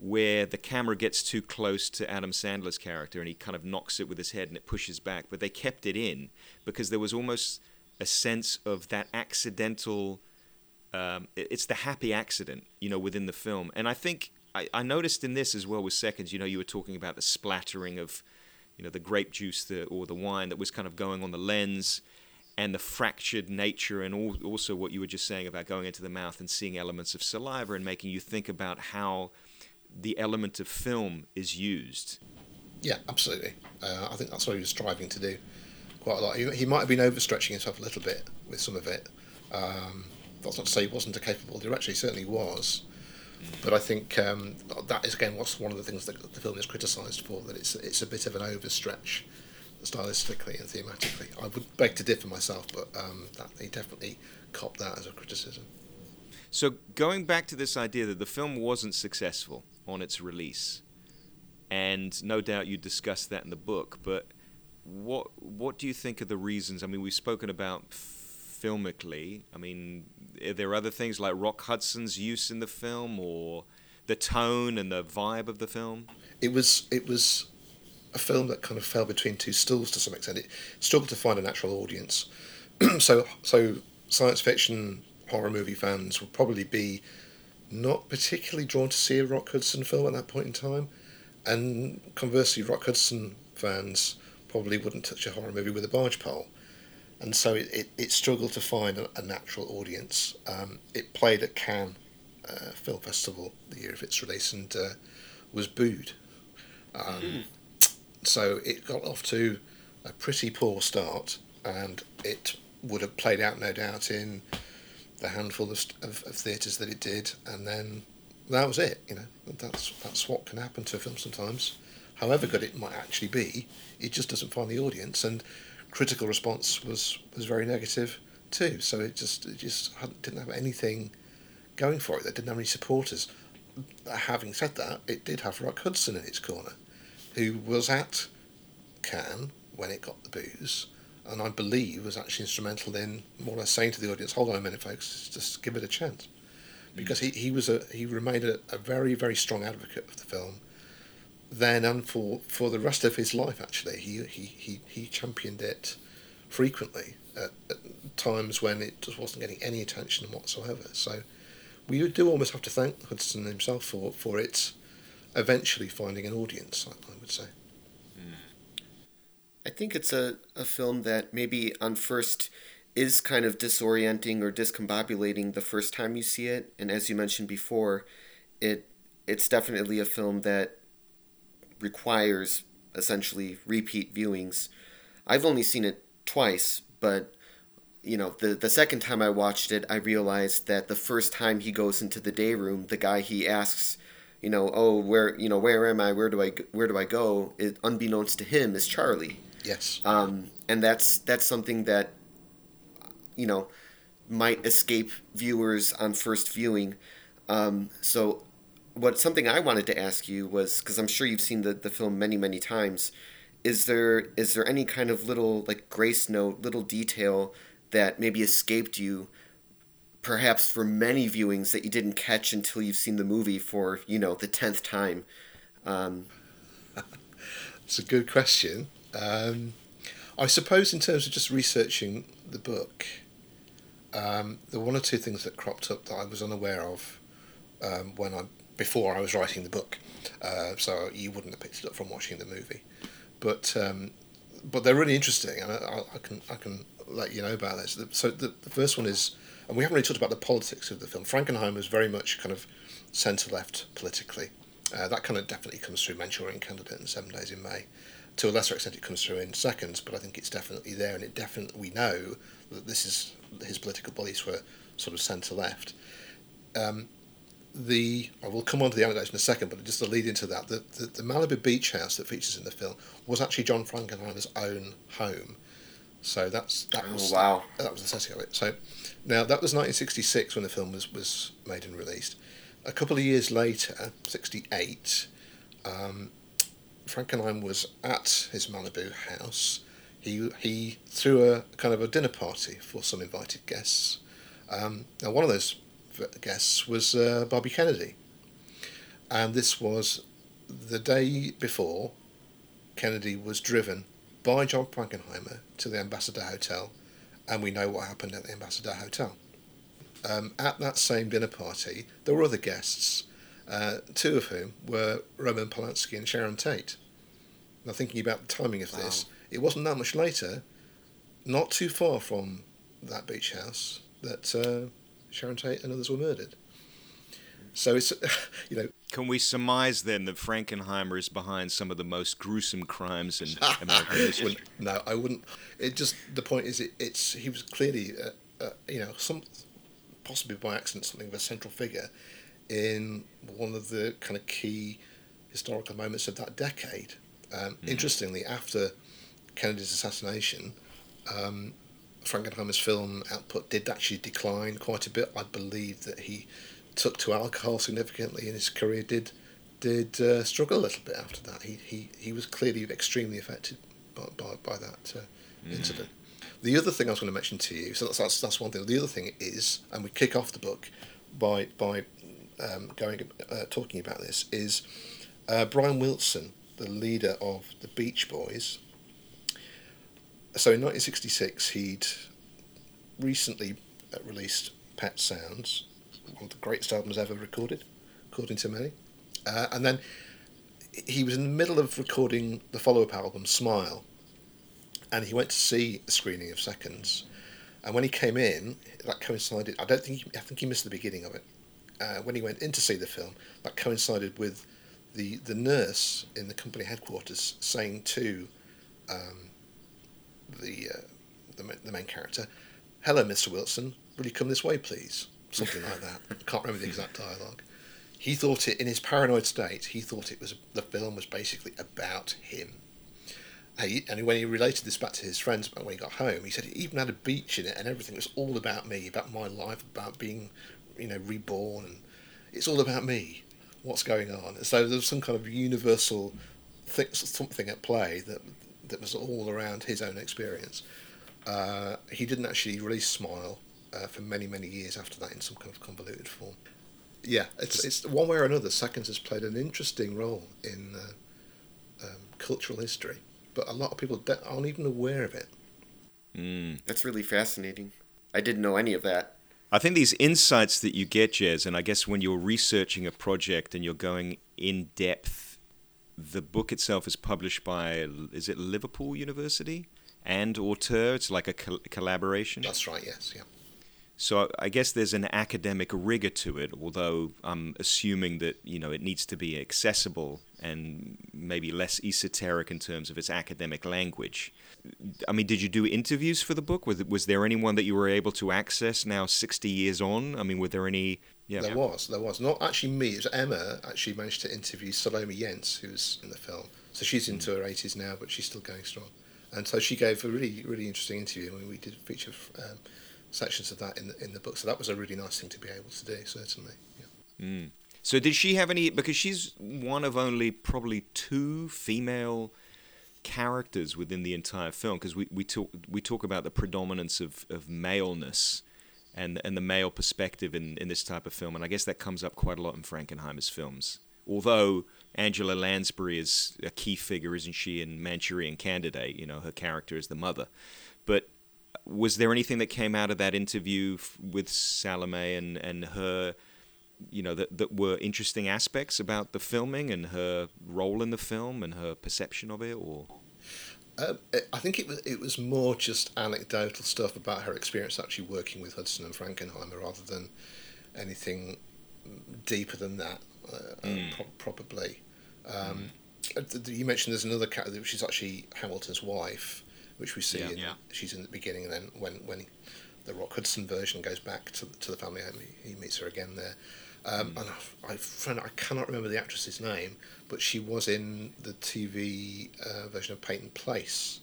where the camera gets too close to Adam Sandler's character and he kind of knocks it with his head and it pushes back. But they kept it in because there was almost a sense of that accidental. Um, it's the happy accident, you know, within the film, and I think I, I, noticed in this as well with seconds. You know, you were talking about the splattering of, you know, the grape juice the, or the wine that was kind of going on the lens, and the fractured nature, and all, also what you were just saying about going into the mouth and seeing elements of saliva and making you think about how the element of film is used. Yeah, absolutely. Uh, I think that's what he was striving to do quite a lot. He, he might have been overstretching himself a little bit with some of it. Um, that's not to say he wasn't a capable director. He certainly was. But I think um, that is again what's one of the things that the film is criticised for that it's it's a bit of an overstretch, stylistically and thematically. I would beg to differ myself, but um, that he definitely copped that as a criticism. So going back to this idea that the film wasn't successful on its release, and no doubt you discussed that in the book, but what what do you think are the reasons? I mean, we've spoken about filmically. I mean, are there other things like Rock Hudson's use in the film, or the tone and the vibe of the film? It was it was a film that kind of fell between two stools to some extent. It struggled to find a natural audience. so so science fiction horror movie fans would probably be not particularly drawn to see a Rock Hudson film at that point in time, and conversely, Rock Hudson fans probably wouldn't touch a horror movie with a barge pole. And so it, it, it struggled to find a, a natural audience. Um, it played at Cannes uh, Film Festival the year of its release and uh, was booed. Um, mm. So it got off to a pretty poor start, and it would have played out, no doubt, in the handful of, of, of theatres that it did, and then that was it. You know, that's that's what can happen to a film sometimes however good it might actually be, it just doesn't find the audience. And critical response was, was very negative too. So it just it just didn't have anything going for it. They didn't have any supporters. Having said that, it did have Rock Hudson in its corner, who was at Cannes when it got the booze, and I believe was actually instrumental in more or less saying to the audience, "Hold on a minute, folks, just give it a chance," mm. because he, he was a he remained a, a very very strong advocate of the film then and for, for the rest of his life, actually. He, he, he, he championed it frequently at, at times when it just wasn't getting any attention whatsoever. So we do almost have to thank Hudson himself for, for it eventually finding an audience, I, I would say. I think it's a, a film that maybe on first is kind of disorienting or discombobulating the first time you see it. And as you mentioned before, it it's definitely a film that requires essentially repeat viewings. I've only seen it twice, but you know, the the second time I watched it, I realized that the first time he goes into the day room, the guy he asks, you know, oh, where, you know, where am I? Where do I where do I go? It, unbeknownst to him, is Charlie. Yes. Um, and that's that's something that, you know, might escape viewers on first viewing. Um, so what something I wanted to ask you was because I'm sure you've seen the, the film many many times. Is there is there any kind of little like grace note, little detail that maybe escaped you, perhaps for many viewings that you didn't catch until you've seen the movie for you know the tenth time? Um, it's a good question. Um, I suppose in terms of just researching the book, um, there were one or two things that cropped up that I was unaware of um, when I before I was writing the book, uh, so you wouldn't have picked it up from watching the movie. But um, but they're really interesting, and I, I, can I can let you know about this. So the, the first one is and we haven't really talked about the politics of the film. Frankenheimer is very much kind of centre left politically. Uh, that kind of definitely comes through Manchurian Candidate and Seven Days in May. To a lesser extent, it comes through in Seconds, but I think it's definitely there, and it definitely we know that this is his political beliefs were sort of centre left. Um, the I will come on to the anecdotes in a second, but just to lead into that, the, the, the Malibu beach house that features in the film was actually John Frankenheimer's own home. So that's that Oh, was wow. that was the setting of it. So now that was 1966 when the film was, was made and released. A couple of years later, 68, um, Frankenheim was at his Malibu house. He he threw a kind of a dinner party for some invited guests. Um, now one of those guests was uh, Bobby Kennedy, and this was the day before Kennedy was driven by John Frankenheimer to the Ambassador Hotel, and we know what happened at the Ambassador Hotel. Um, at that same dinner party, there were other guests, uh, two of whom were Roman Polanski and Sharon Tate. Now, thinking about the timing of this, it wasn't that much later, not too far from that beach house, that uh, Sharon Tate and others were murdered. So it's, you know, Can we surmise then that Frankenheimer is behind some of the most gruesome crimes in American history? no, I wouldn't. It just the point is, it, it's he was clearly, uh, uh, you know, some possibly by accident something of a central figure in one of the kind of key historical moments of that decade. Um, Interestingly, after Kennedy's assassination, um, Frankenheimer's film output did actually decline quite a bit. I believe that he took to alcohol significantly, and his career did did uh, struggle a little bit after that. He he, he was clearly extremely affected by by, by that uh, incident. The other thing I was going to mention to you, so that's, that's that's one thing. The other thing is, and we kick off the book by by um, going uh, talking about this is uh, Brian Wilson, the leader of the Beach Boys. So in 1966, he'd recently uh, released Pet Sounds, one of the greatest albums ever recorded, according to many. Uh, and then he was in the middle of recording the follow-up album, Smile, and he went to see a screening of Seconds. And when he came in, that coincided. I don't think I think he missed the beginning of it. Uh, when he went in to see the film, that coincided with the the nurse in the company headquarters saying to um, the, uh, the the main character, "Hello, Mr. Wilson. Will you come this way, please?" Something like that. I can't remember the exact dialogue. He thought it in his paranoid state. He thought it was the film was basically about him. He, and when he related this back to his friends when he got home, he said it even had a beach in it and everything. It was all about me, about my life, about being, you know, reborn, and it's all about me. What's going on? So there's some kind of universal thing, something at play that that was all around his own experience. Uh, he didn't actually release Smile uh, for many, many years after that in some kind of convoluted form. Yeah, it's, it's one way or another. Seconds has played an interesting role in uh, um, cultural history, but a lot of people don't- aren't even aware of it. That's really fascinating. I didn't know any of that. I think these insights that you get, Jez, and I guess when you're researching a project and you're going in depth, the book itself is published by, is it Liverpool University and Auteur? It's like a col- collaboration. That's right. Yes. Yeah. So I guess there's an academic rigor to it, although I'm assuming that you know it needs to be accessible and maybe less esoteric in terms of its academic language. I mean, did you do interviews for the book? Was, was there anyone that you were able to access now, 60 years on? I mean, were there any? Yeah. There was, there was. Not actually me, it was Emma actually managed to interview Salome Jens, who's in the film. So she's into her 80s now, but she's still going strong. And so she gave a really, really interesting interview, and we did feature um, sections of that in the, in the book. So that was a really nice thing to be able to do, certainly. Yeah. So did she have any? Because she's one of only probably two female characters within the entire film. Because we, we talk we talk about the predominance of, of maleness and and the male perspective in, in this type of film, and I guess that comes up quite a lot in Frankenheimer's films. Although Angela Lansbury is a key figure, isn't she, in Manchurian Candidate? You know, her character is the mother. But was there anything that came out of that interview f- with Salome and, and her? You know that that were interesting aspects about the filming and her role in the film and her perception of it or Um, I think it was it was more just anecdotal stuff about her experience actually working with Hudson and Frankenheimer rather than anything deeper than that. Uh, mm. pro- probably. Um, mm. You mentioned there's another character which is actually Hamilton's wife, which we see. Yeah, in, yeah. She's in the beginning, and then when when the Rock Hudson version goes back to to the family home, he, he meets her again there. Um, mm. And I, I, I cannot remember the actress's name, but she was in the TV uh, version of Peyton Place.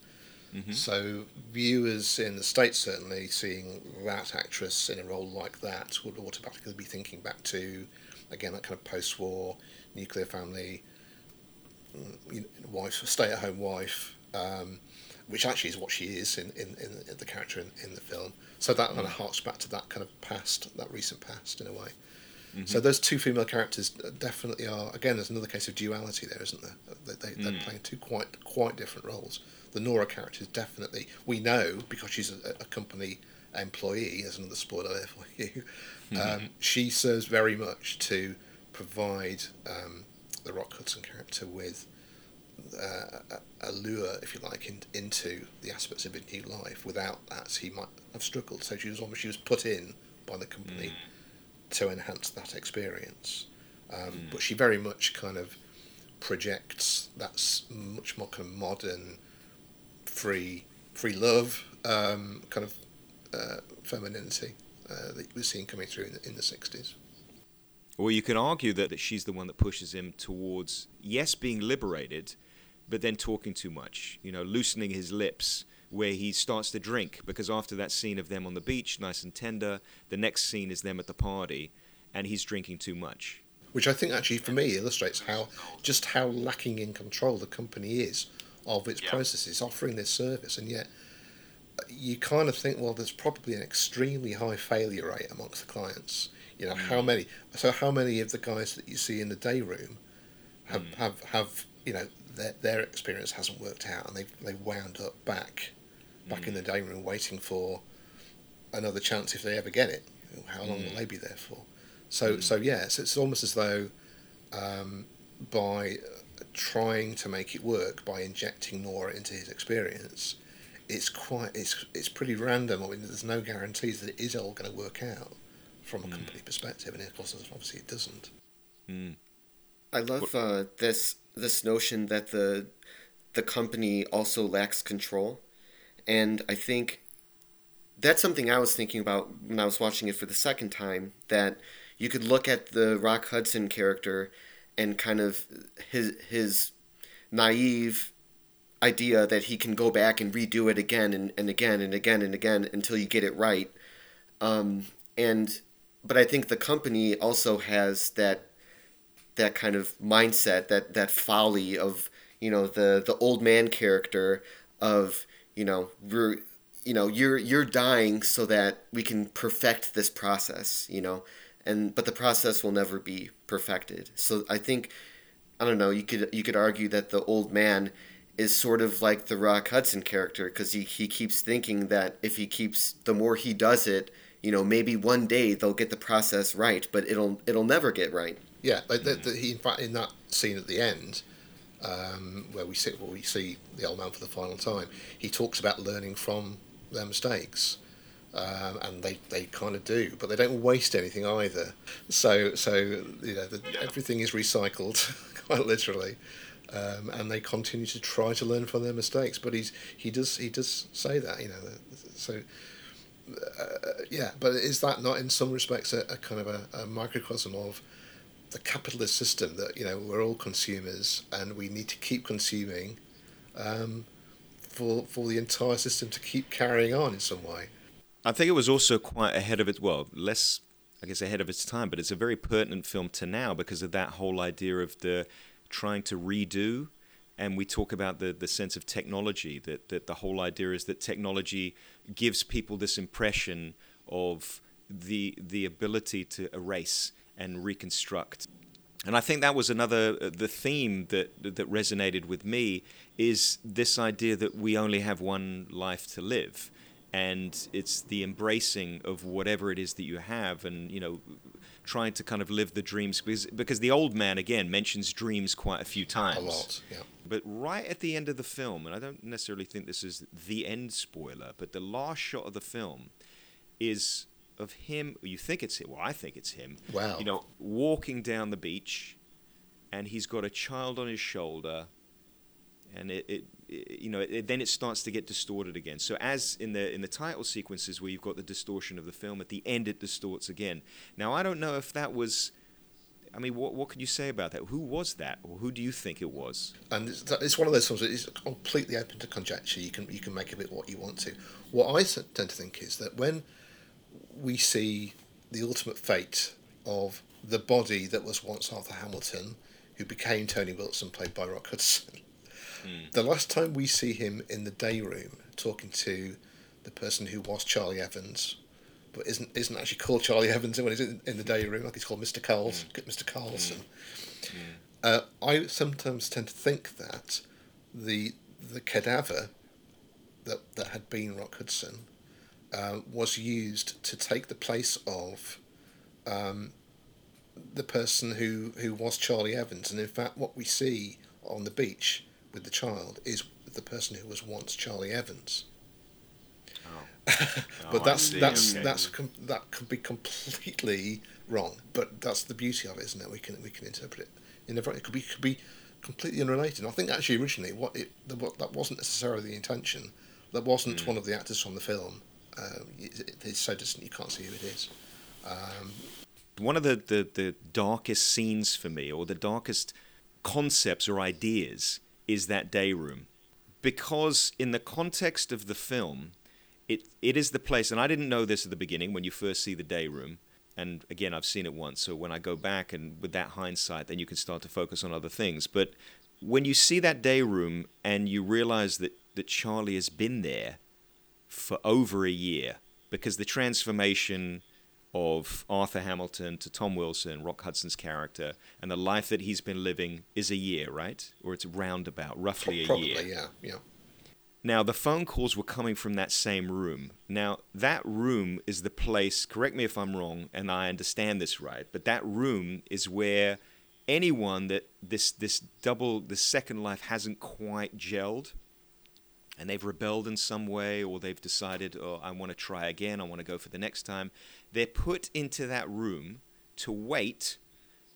Mm-hmm. So viewers in the states certainly seeing that actress in a role like that would automatically be thinking back to, again, that kind of post-war nuclear family, mm, you know, wife, stay-at-home wife, um, which actually is what she is in, in, in the character in, in the film. So that mm. kind of harks back to that kind of past, that recent past in a way. Mm-hmm. So those two female characters definitely are. Again, there's another case of duality there, isn't there? They, they, are mm. playing two quite quite different roles. The Nora character is definitely we know because she's a, a company employee. There's another spoiler there for you. Mm-hmm. Um, she serves very much to provide um, the Rock Hudson character with uh, a, lure, if you like, in, into the aspects of a new life. Without that, he might have struggled. So she was almost she was put in by the company. Mm to enhance that experience. Um, mm. But she very much kind of projects that much more kind of modern, free, free love um, kind of uh, femininity uh, that we're seeing coming through in the, in the 60s. Well, you can argue that, that she's the one that pushes him towards, yes, being liberated, but then talking too much, you know, loosening his lips where he starts to drink because after that scene of them on the beach, nice and tender, the next scene is them at the party, and he's drinking too much. Which I think actually, for me, illustrates how just how lacking in control the company is of its yeah. processes, offering this service, and yet uh, you kind of think, well, there's probably an extremely high failure rate amongst the clients. You know, mm. how many? So, how many of the guys that you see in the day room have mm. have have you know their their experience hasn't worked out, and they they wound up back back mm. in the day room waiting for another chance if they ever get it. How long mm. will they be there for? So, mm. so yes, it's almost as though um, by trying to make it work by injecting Nora into his experience, it's quite it's it's pretty random. I mean, there's no guarantees that it is all going to work out from a mm. company perspective, and of course, obviously, it doesn't. Mm. I love uh, this this notion that the the company also lacks control and I think that's something I was thinking about when I was watching it for the second time. That you could look at the Rock Hudson character and kind of his his naive idea that he can go back and redo it again and, and again and again and again until you get it right. Um, and but I think the company also has that that kind of mindset, that that folly of you know the the old man character of you know we're you know you're you're dying so that we can perfect this process you know? And but the process will never be perfected. So i think i don't know you could you could argue that the old man is sort of like the rock hudson character because he, he keeps thinking that if he keeps the more he does it you know maybe one day they'll get the process right but it'll it'll never get right. Yeah like the, the, he in fact in that scene at the end um, where we sit, where we see the old man for the final time, he talks about learning from their mistakes. Um, and they, they kind of do, but they don't waste anything either. So so you know the, everything is recycled quite literally, um, and they continue to try to learn from their mistakes. But he's he does he does say that you know so uh, yeah. But is that not in some respects a, a kind of a, a microcosm of the capitalist system that you know we're all consumers and we need to keep consuming um, for for the entire system to keep carrying on in some way. I think it was also quite ahead of its well, less I guess ahead of its time, but it's a very pertinent film to now because of that whole idea of the trying to redo. And we talk about the, the sense of technology, that, that the whole idea is that technology gives people this impression of the the ability to erase and reconstruct. And I think that was another uh, the theme that that resonated with me is this idea that we only have one life to live, and it's the embracing of whatever it is that you have, and you know, trying to kind of live the dreams because because the old man again mentions dreams quite a few times. A lot, yeah. But right at the end of the film, and I don't necessarily think this is the end spoiler, but the last shot of the film is of him. You think it's him? Well, I think it's him. Wow. You know, walking down the beach, and he's got a child on his shoulder, and it, it, it you know, it, then it starts to get distorted again. So as in the in the title sequences where you've got the distortion of the film, at the end it distorts again. Now I don't know if that was. I mean, what what can you say about that? Who was that, or who do you think it was? and it's, it's one of those films that is completely open to conjecture. You can you can make of it what you want to. What I tend to think is that when we see the ultimate fate of the body that was once Arthur Hamilton, who became Tony Wilson, played by Rock Hudson, hmm. the last time we see him in the day room talking to the person who was Charlie Evans, but isn't isn't actually called Charlie Evans when he's in, in the day room, like he's called Mr. Carls, hmm. Mr. Carlson. Hmm. Uh, I sometimes tend to think that the the cadaver that that had been Rock Hudson uh, was used to take the place of um, the person who, who was Charlie Evans, and in fact, what we see on the beach with the child is the person who was once Charlie Evans. Oh, but I that's that's okay. that's com- that could be completely wrong. But that's the beauty of it, isn't it? We can we can interpret it in a very, it could be could be completely unrelated. I think actually originally what it the, what, that wasn't necessarily the intention. That wasn't Hmm. one of the actors from the film. It, it's so distant you can't see who it is. Um, one of the, the, the darkest scenes for me, or the darkest concepts or ideas, is that day room. Because in the context of the film, it, it is the place, and I didn't know this at the beginning when you first see the day room. And again, I've seen it once, so when I go back and with that hindsight, then you can start to focus on other things. But when you see that day room and you realize that, that Charlie has been there for over a year, because the transformation of Arthur Hamilton to Tom Wilson, Rock Hudson's character, and the life that he's been living is a year, right? Or it's roundabout, roughly a probably, year. yeah, yeah. Now, the phone calls were coming from that same room. Now, that room is the place, correct me if I'm wrong, and I understand this right, but that room is where anyone that this, this double, this second life hasn't quite gelled, and they've rebelled in some way, or they've decided, oh, I want to try again, I want to go for the next time, they're put into that room to wait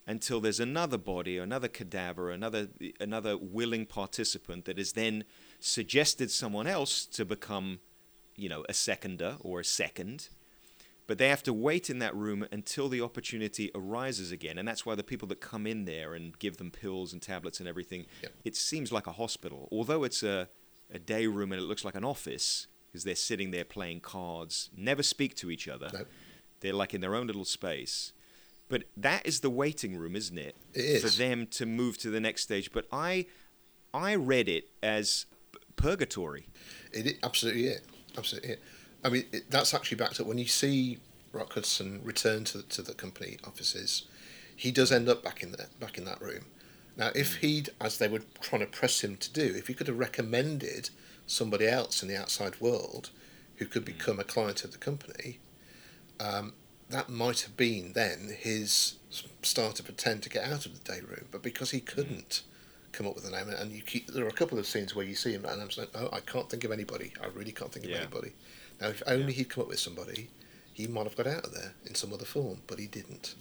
until there's another body, another cadaver, another another willing participant that is then suggested someone else to become, you know, a seconder or a second. But they have to wait in that room until the opportunity arises again, and that's why the people that come in there and give them pills and tablets and everything, Yep. it seems like a hospital. Although it's a a day room and it looks like an office because they're sitting there playing cards, never speak to each other. No. They're like in their own little space. But that is the waiting room, isn't it? It is. For them to move to the next stage. But I I read it as purgatory. It, it absolutely it, absolutely it. I mean, it, that's actually backed up when you see Rock Hudson return to to the company offices. He does end up back in the, back in that room. Now, if hmm. he'd, as they were trying to press him to do, if he could have recommended somebody else in the outside world who could hmm. become a client of the company, um, that might have been then his start to pretend to get out of the day room. But because he hmm. couldn't come up with a name, and you keep, there are a couple of scenes where you see him, and I'm saying, oh, I can't think of anybody. I really can't think of Yeah. anybody. Now, if only he'd come up with somebody, he might have got out of there in some other form, but he didn't.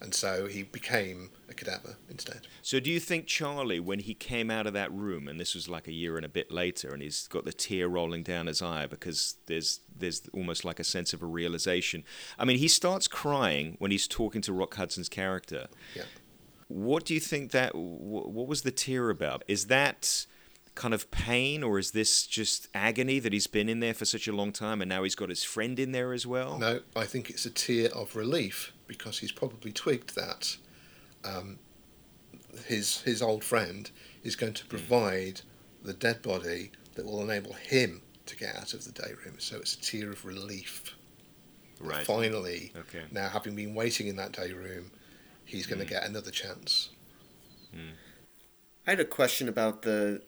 And so he became a cadaver instead. So do you think Charlie, when he came out of that room, and this was like a year and a bit later, and he's got the tear rolling down his eye because there's there's almost like a sense of a realization. I mean, he starts crying when he's talking to Rock Hudson's character. Yeah. What do you think that? What was the tear about? Is that kind of pain, or is this just agony that he's been in there for such a long time, and now he's got his friend in there as well? No, I think it's a tear of relief because he's probably twigged that um, his his old friend is going to hmm. provide the dead body that will enable him to get out of the day room. So it's a tear of relief. Right. Finally, Okay. now having been waiting in that day room, he's going to hmm. get another chance. Hmm. I had a question about the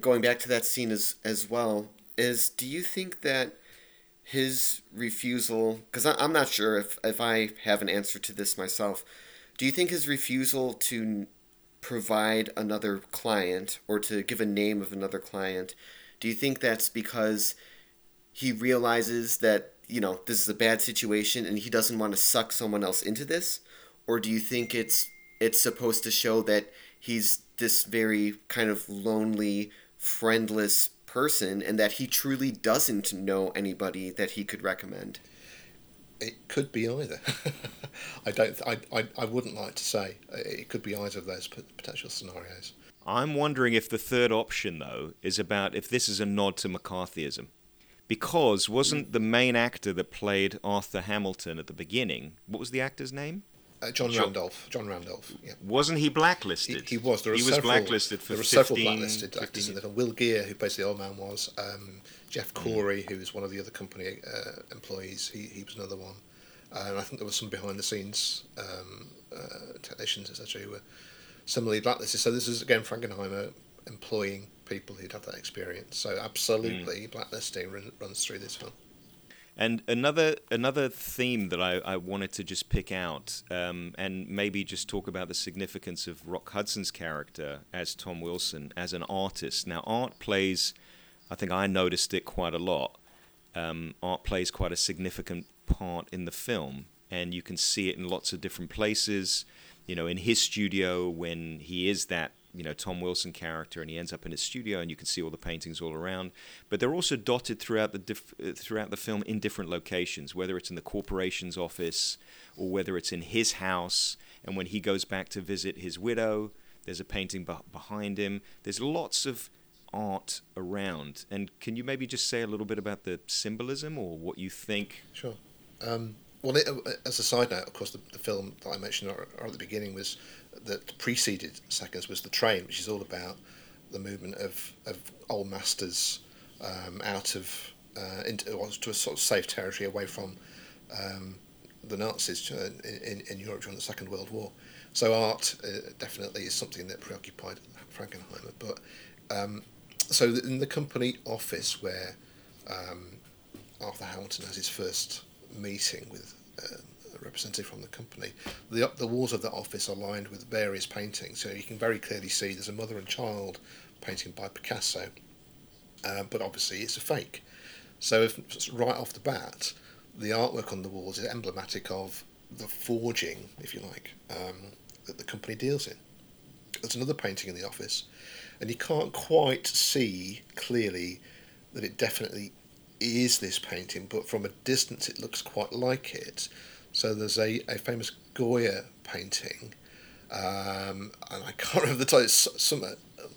going back to that scene as as well. Is do you think that his refusal, because I'm not sure if, if I have an answer to this myself, do you think his refusal to provide another client or to give a name of another client, do you think that's because he realizes that, you know, this is a bad situation and he doesn't want to suck someone else into this? Or do you think it's it's supposed to show that he's this very kind of lonely, friendless person and that he truly doesn't know anybody that he could recommend? It could be either. I don't. I, I. I wouldn't like to say. It could be either of those potential scenarios. I'm wondering if the third option, though, is about if this is a nod to McCarthyism. Because wasn't the main actor that played Arthur Hamilton at the beginning, what was the actor's name? Uh, John, John Randolph. John Randolph. Yeah. Wasn't he blacklisted? He, he was. There he was blacklisted for there were 15, several blacklisted 15, actors in the film. Will Geer, who basically the old man was. Um, Jeff mm. Corey, mm. who was one of the other company uh, employees. He, he was another one. Uh, and I think there was some behind the scenes um, uh, technicians, etc., who were similarly blacklisted. So this is again Frankenheimer employing people who'd had that experience. So absolutely, mm. blacklisting run, runs through this film. And another another theme that I, I wanted to just pick out um, and maybe just talk about the significance of Rock Hudson's character as Tom Wilson as an artist. Now, art plays, I think I noticed it quite a lot. Um, art plays quite a significant part in the film, and you can see it in lots of different places. You know, in his studio when he is that you know Tom Wilson character, and he ends up in his studio, and you can see all the paintings all around. But they're also dotted throughout the diff- uh, throughout the film in different locations, whether it's in the corporation's office or whether it's in his house. And when he goes back to visit his widow, there's a painting be- behind him. There's lots of art around. And can you maybe just say a little bit about the symbolism or what you think? Sure. Um, well, it, uh, as a side note, of course, the, the film that I mentioned at the beginning was that preceded Seconds was the train, which is all about the movement of, of old masters um, out of uh, into to a sort of safe territory away from um, the Nazis in, in Europe during the Second World War. So art uh, definitely is something that preoccupied Frankenheimer. But um, so in the company office where um, Arthur Hamilton has his first meeting with uh, representative from the company. The, the walls of that office are lined with various paintings, so you can very clearly see there's a mother and child painting by Picasso, uh, but obviously it's a fake. So if, right off the bat, the artwork on the walls is emblematic of the forging, if you like, um, that the company deals in. There's another painting in the office, and you can't quite see clearly that it definitely is this painting, but from a distance it looks quite like it. So there's a, a famous Goya painting, um, and I can't remember the title. Some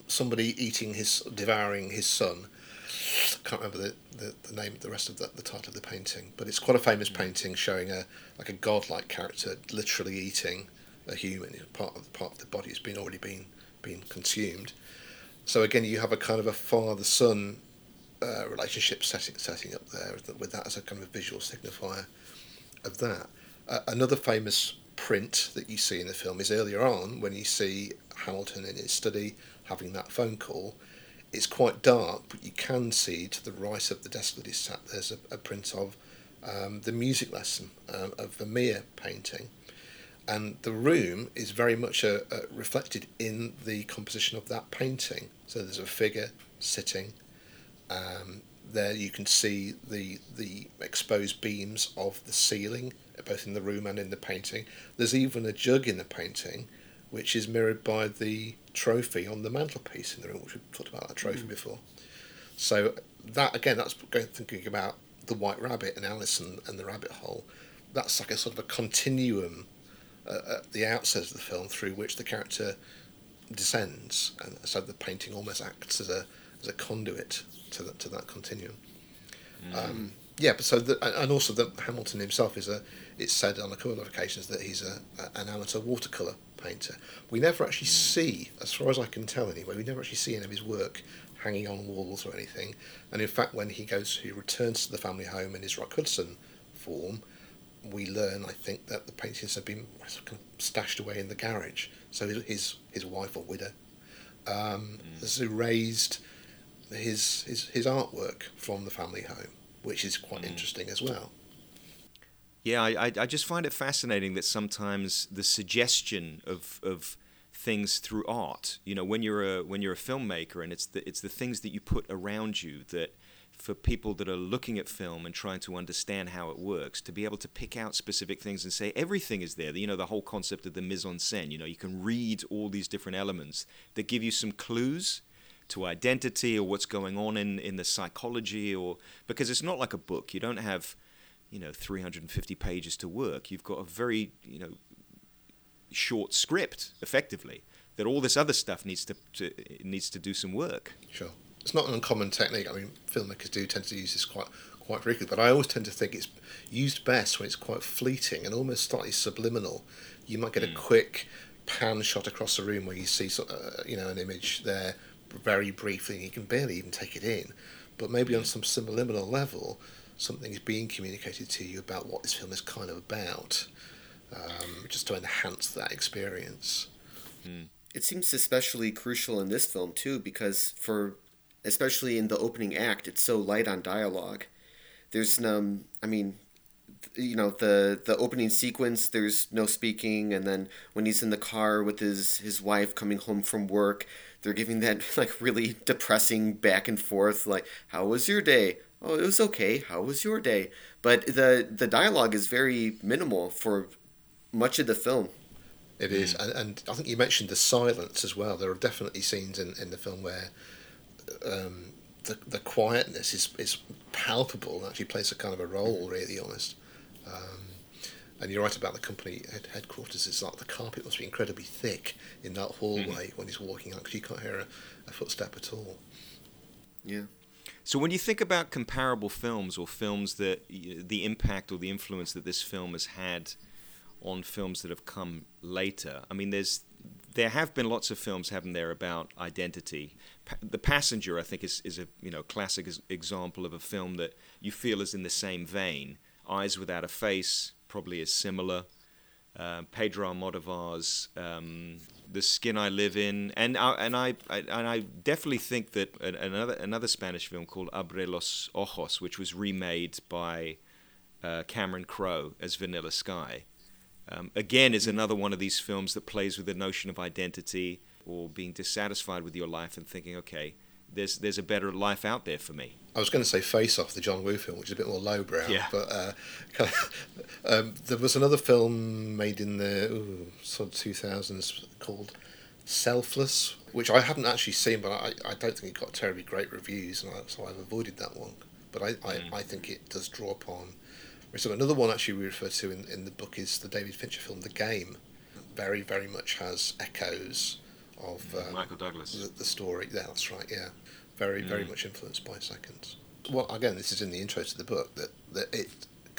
somebody eating his devouring his son. I can't remember the, the, the name, the rest of the, the title of the painting, but it's quite a famous painting showing a like a godlike character literally eating a human. Part of part of the body has been already been been consumed. So again, you have a kind of a father son uh, relationship setting setting up there with that as a kind of visual signifier of that. Uh, another famous print that you see in the film is earlier on when you see Hamilton in his study having that phone call. It's quite dark, but you can see to the right of the desk that he's sat. There's a, a print of um, the music lesson um, of Vermeer painting, and the room is very much uh, uh, reflected in the composition of that painting. So there's a figure sitting. Um, there you can see the the exposed beams of the ceiling both in the room and in the painting. There's even a jug in the painting, which is mirrored by the trophy on the mantelpiece in the room, which we talked about that trophy mm. before. So that again, that's going thinking about the White Rabbit and Alice and, and the Rabbit Hole. That's like a sort of a continuum uh, at the outset of the film through which the character descends, and so the painting almost acts as a as a conduit to that to that continuum. Mm. Um, yeah, but so the, and also that Hamilton himself is a it's said on a couple of occasions that he's a, a, an amateur watercolour painter. We never actually mm. see, as far as I can tell anyway, we never actually see any of his work hanging on walls or anything. And in fact, when he goes, he returns to the family home in his Rock Hudson form, we learn, I think, that the paintings have been stashed away in the garage. So his his wife or widow um, mm. has erased his, his his artwork from the family home. which is quite Mm. interesting as well. Yeah, I, I, I just find it fascinating that sometimes the suggestion of of things through art, you know, when you're a when you're a filmmaker, and it's the it's the things that you put around you that for people that are looking at film and trying to understand how it works, to be able to pick out specific things and say everything is there. You know, the whole concept of the mise en scène. You know, you can read all these different elements that give you some clues to identity or what's going on in, in the psychology or because it's not like a book. You don't have, you know, 350 pages to work. You've got a very, you know, short script effectively that all this other stuff needs to, to needs to do some work. Sure. It's not an uncommon technique. I mean, filmmakers do tend to use this quite quite frequently, but I always tend to think it's used best when it's quite fleeting and almost slightly subliminal. You might get a quick pan shot across the room where you see, sort of, uh, you know, an image there very briefly, and you can barely even take it in. But maybe on some subliminal level, something is being communicated to you about what this film is kind of about, um, just to enhance that experience. It seems especially crucial in this film too, because for especially in the opening act, it's so light on dialogue. There's um, I mean, you know the the opening sequence. There's no speaking, and then when he's in the car with his his wife coming home from work, they're giving that like really depressing back and forth. Like, how was your day? Oh, it was okay. How was your day? But the the dialogue is very minimal for much of the film. It is, and, and I think you mentioned the silence as well. There are definitely scenes in, in the film where um, the the quietness is is palpable and actually plays a kind of a role, really honest. Um, and you're right about the company head, headquarters. It's like the carpet must be incredibly thick in that hallway mm-hmm. when he's walking out because you can't hear a, a footstep at all. Yeah. So when you think about comparable films or films that the impact or the influence that this film has had on films that have come later, I mean, there's there have been lots of films, haven't there, about identity. Pa- the Passenger, I think, is is a you know classic example of a film that you feel is in the same vein. Eyes Without a Face probably is similar. Uh, Pedro Almodovar's um, "The Skin I Live In," and I, and I, I and I definitely think that another another Spanish film called "Abre los Ojos," which was remade by uh, Cameron Crowe as Vanilla Sky, um, again is another one of these films that plays with the notion of identity or being dissatisfied with your life and thinking, okay, there's there's a better life out there for me. I was going to say Face Off, the John Woo film, which is a bit more lowbrow. Yeah. But uh, kind of, um, there was another film made in the ooh, sort of 2000s called Selfless, which I haven't actually seen, but I, I don't think it got terribly great reviews, and I, so I've avoided that one. But I, I, I think it does draw upon. So another one actually we refer to in, in the book is the David Fincher film The Game. Very, very much has echoes of um, Michael Douglas. the, the story. Yeah, that's right. Yeah, very very much influenced by Seconds. Well, again, this is in the intro to the book that that it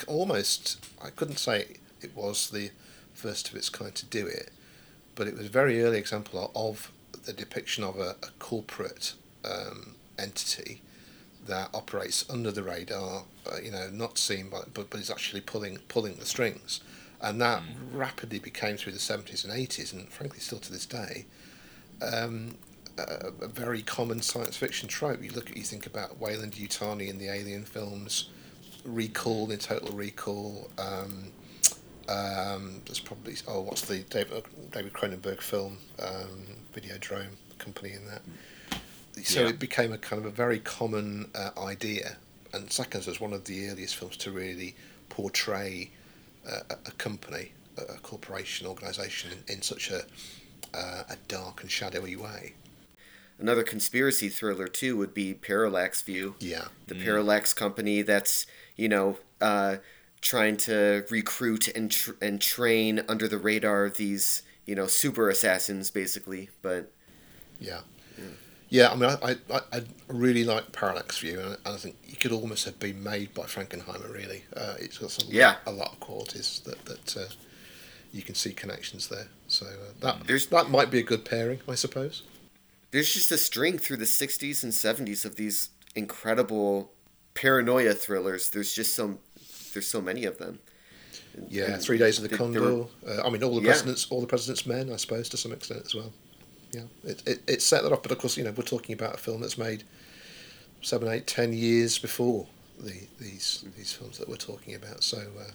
almost I couldn't say it was the first of its kind to do it, but it was a very early example of the depiction of a, a corporate um, entity that operates under the radar, uh, you know, not seen by, but but is actually pulling pulling the strings, and that rapidly became through the seventies and eighties, and frankly still to this day, um, a, a very common science fiction trope. You look at, you think about Weyland Yutani in the Alien films, Rekall in Total Recall. Um, um, there's probably oh, what's the David David Cronenberg film, um, Videodrome company in that. So Yeah. it became a kind of a very common uh, idea, and Seconds was one of the earliest films to really portray uh, a, a company, a, a corporation, organisation in, in such a uh, a dark and shadowy way. Another conspiracy thriller too would be Parallax View. Yeah. The Parallax company that's you know uh, trying to recruit and tr- and train under the radar these you know super assassins basically. But Yeah. Yeah, I mean, I, I, I really like Parallax View, and I think it could almost have been made by Frankenheimer, really. Uh, it's got some, Yeah. a lot of qualities that, that uh, you can see connections there. So uh, that, There's- that might be a good pairing, I suppose. there's just a string through the 60s and 70s of these incredible paranoia thrillers. There's just so there's so many of them. Yeah, And Three Days of the they- they Condor. were- uh, I mean, all the Yeah. presidents, all the president's men, I suppose, to some extent as well. Yeah, it, it it set that off, but of course, you know, we're talking about a film that's made seven, eight, ten years before the these these films that we're talking about. So, uh,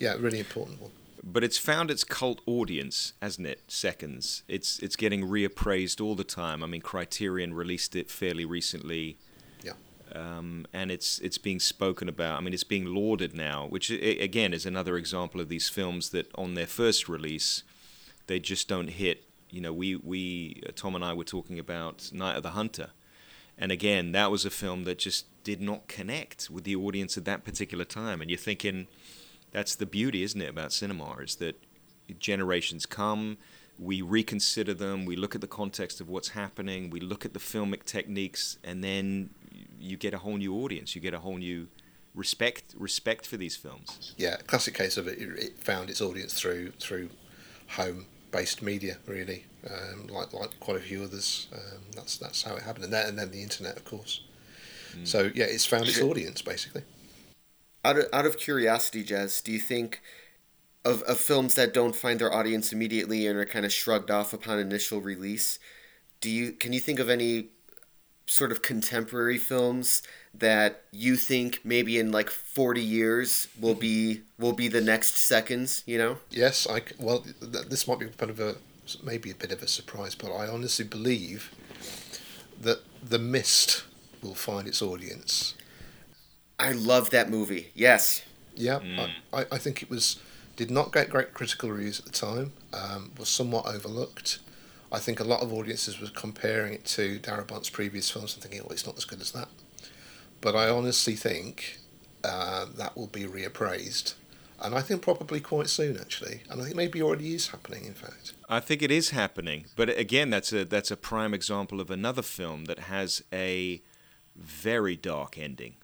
yeah, really important one. But it's found its cult audience, hasn't it? Seconds. It's it's getting reappraised all the time. I mean, Criterion released it fairly recently. Yeah. Um, and it's it's being spoken about. I mean, it's being lauded now, which again is another example of these films that on their first release, they just don't hit. You know, we we Tom and I were talking about Night of the Hunter, and again, that was a film that just did not connect with the audience at that particular time. And you're thinking, that's the beauty, isn't it, about cinema, is that generations come, we reconsider them, we look at the context of what's happening, we look at the filmic techniques, and then you get a whole new audience. You get a whole new respect respect for these films. Yeah, classic case of it. It found its audience through through home based media, really, um, like like quite a few others. Um, that's that's how it happened, and then and then the internet, of course. Mm. So yeah, it's found its audience basically. Out of, out of curiosity, Jez, do you think of, of films that don't find their audience immediately and are kind of shrugged off upon initial release? Do you can you think of any sort of contemporary films that you think maybe in like 40 years will be will be the next seconds you know yes i well th- this might be bit of a maybe a bit of a surprise but i honestly believe that the mist will find its audience i love that movie yes yeah mm. I, I think it was did not get great critical reviews at the time um, was somewhat overlooked I think a lot of audiences were comparing it to Darabont's previous films and thinking, well, it's not as good as that. But I honestly think uh, that will be reappraised. And I think probably quite soon, actually. And I think maybe already is happening, in fact. I think it is happening. But again, that's a, that's a prime example of another film that has a very dark ending.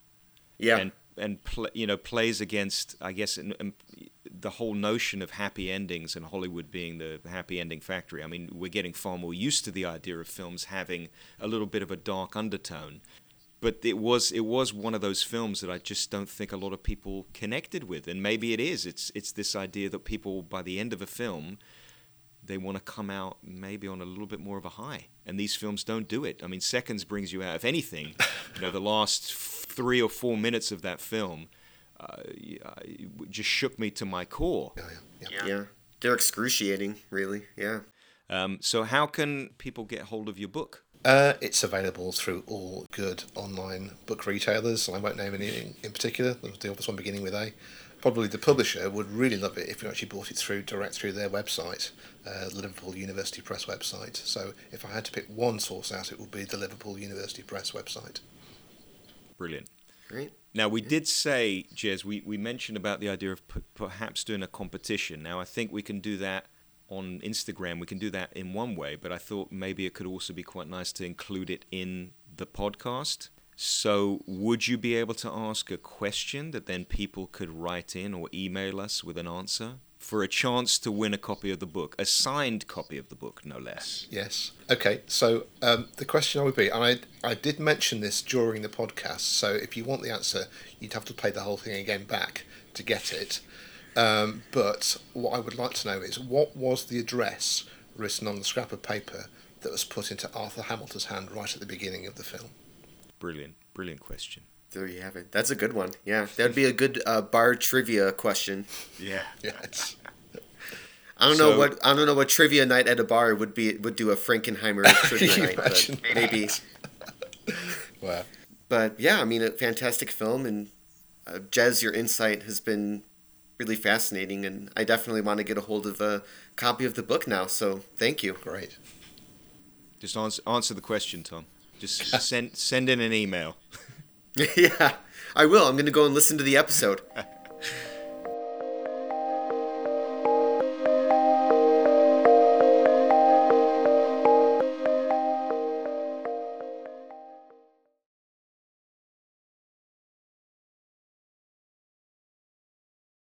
Yeah. And, and pl- you know, plays against, I guess, the whole notion of happy endings and Hollywood being the happy ending factory. I mean, we're getting far more used to the idea of films having a little bit of a dark undertone. But it was it was one of those films that I just don't think a lot of people connected with, and maybe it is. It's it's this idea that people by the end of a film, they want to come out maybe on a little bit more of a high, and these films don't do it. I mean, Seconds brings you out. If anything, you know, the last three or four minutes of that film uh, just shook me to my core. Yeah, yeah, yeah. yeah. They're excruciating, really. Yeah. Um, so, how can people get hold of your book? Uh, it's available through all good online book retailers. I won't name any in particular. The obvious one beginning with A. Probably the publisher would really love it if you actually bought it through direct through their website, uh, Liverpool University Press website. So if I had to pick one source out, it would be the Liverpool University Press website. Brilliant. Great. Now, we did say, Jez, we, we mentioned about the idea of p- perhaps doing a competition. Now, I think we can do that on Instagram. We can do that in one way, but I thought maybe it could also be quite nice to include it in the podcast. So, would you be able to ask a question that then people could write in or email us with an answer? for a chance to win a copy of the book, a signed copy of the book, no less. Yes. Okay. So um, the question I would be, and I I did mention this during the podcast. So if you want the answer, you'd have to play the whole thing again back to get it. Um, but what I would like to know is what was the address written on the scrap of paper that was put into Arthur Hamilton's hand right at the beginning of the film? Brilliant, brilliant question. There you have it. That's a good one. Yeah, that'd be a good uh, bar trivia question. Yeah. Yes. I don't so, know what I don't know what trivia night at a bar would be would do a Frankenheimer trivia night, but maybe. wow. But yeah, I mean, a fantastic film, and uh, Jez, your insight has been really fascinating, and I definitely want to get a hold of a copy of the book now. So thank you. Great. Just answer, answer the question, Tom. Just send send in an email. yeah, I will. I'm going to go and listen to the episode.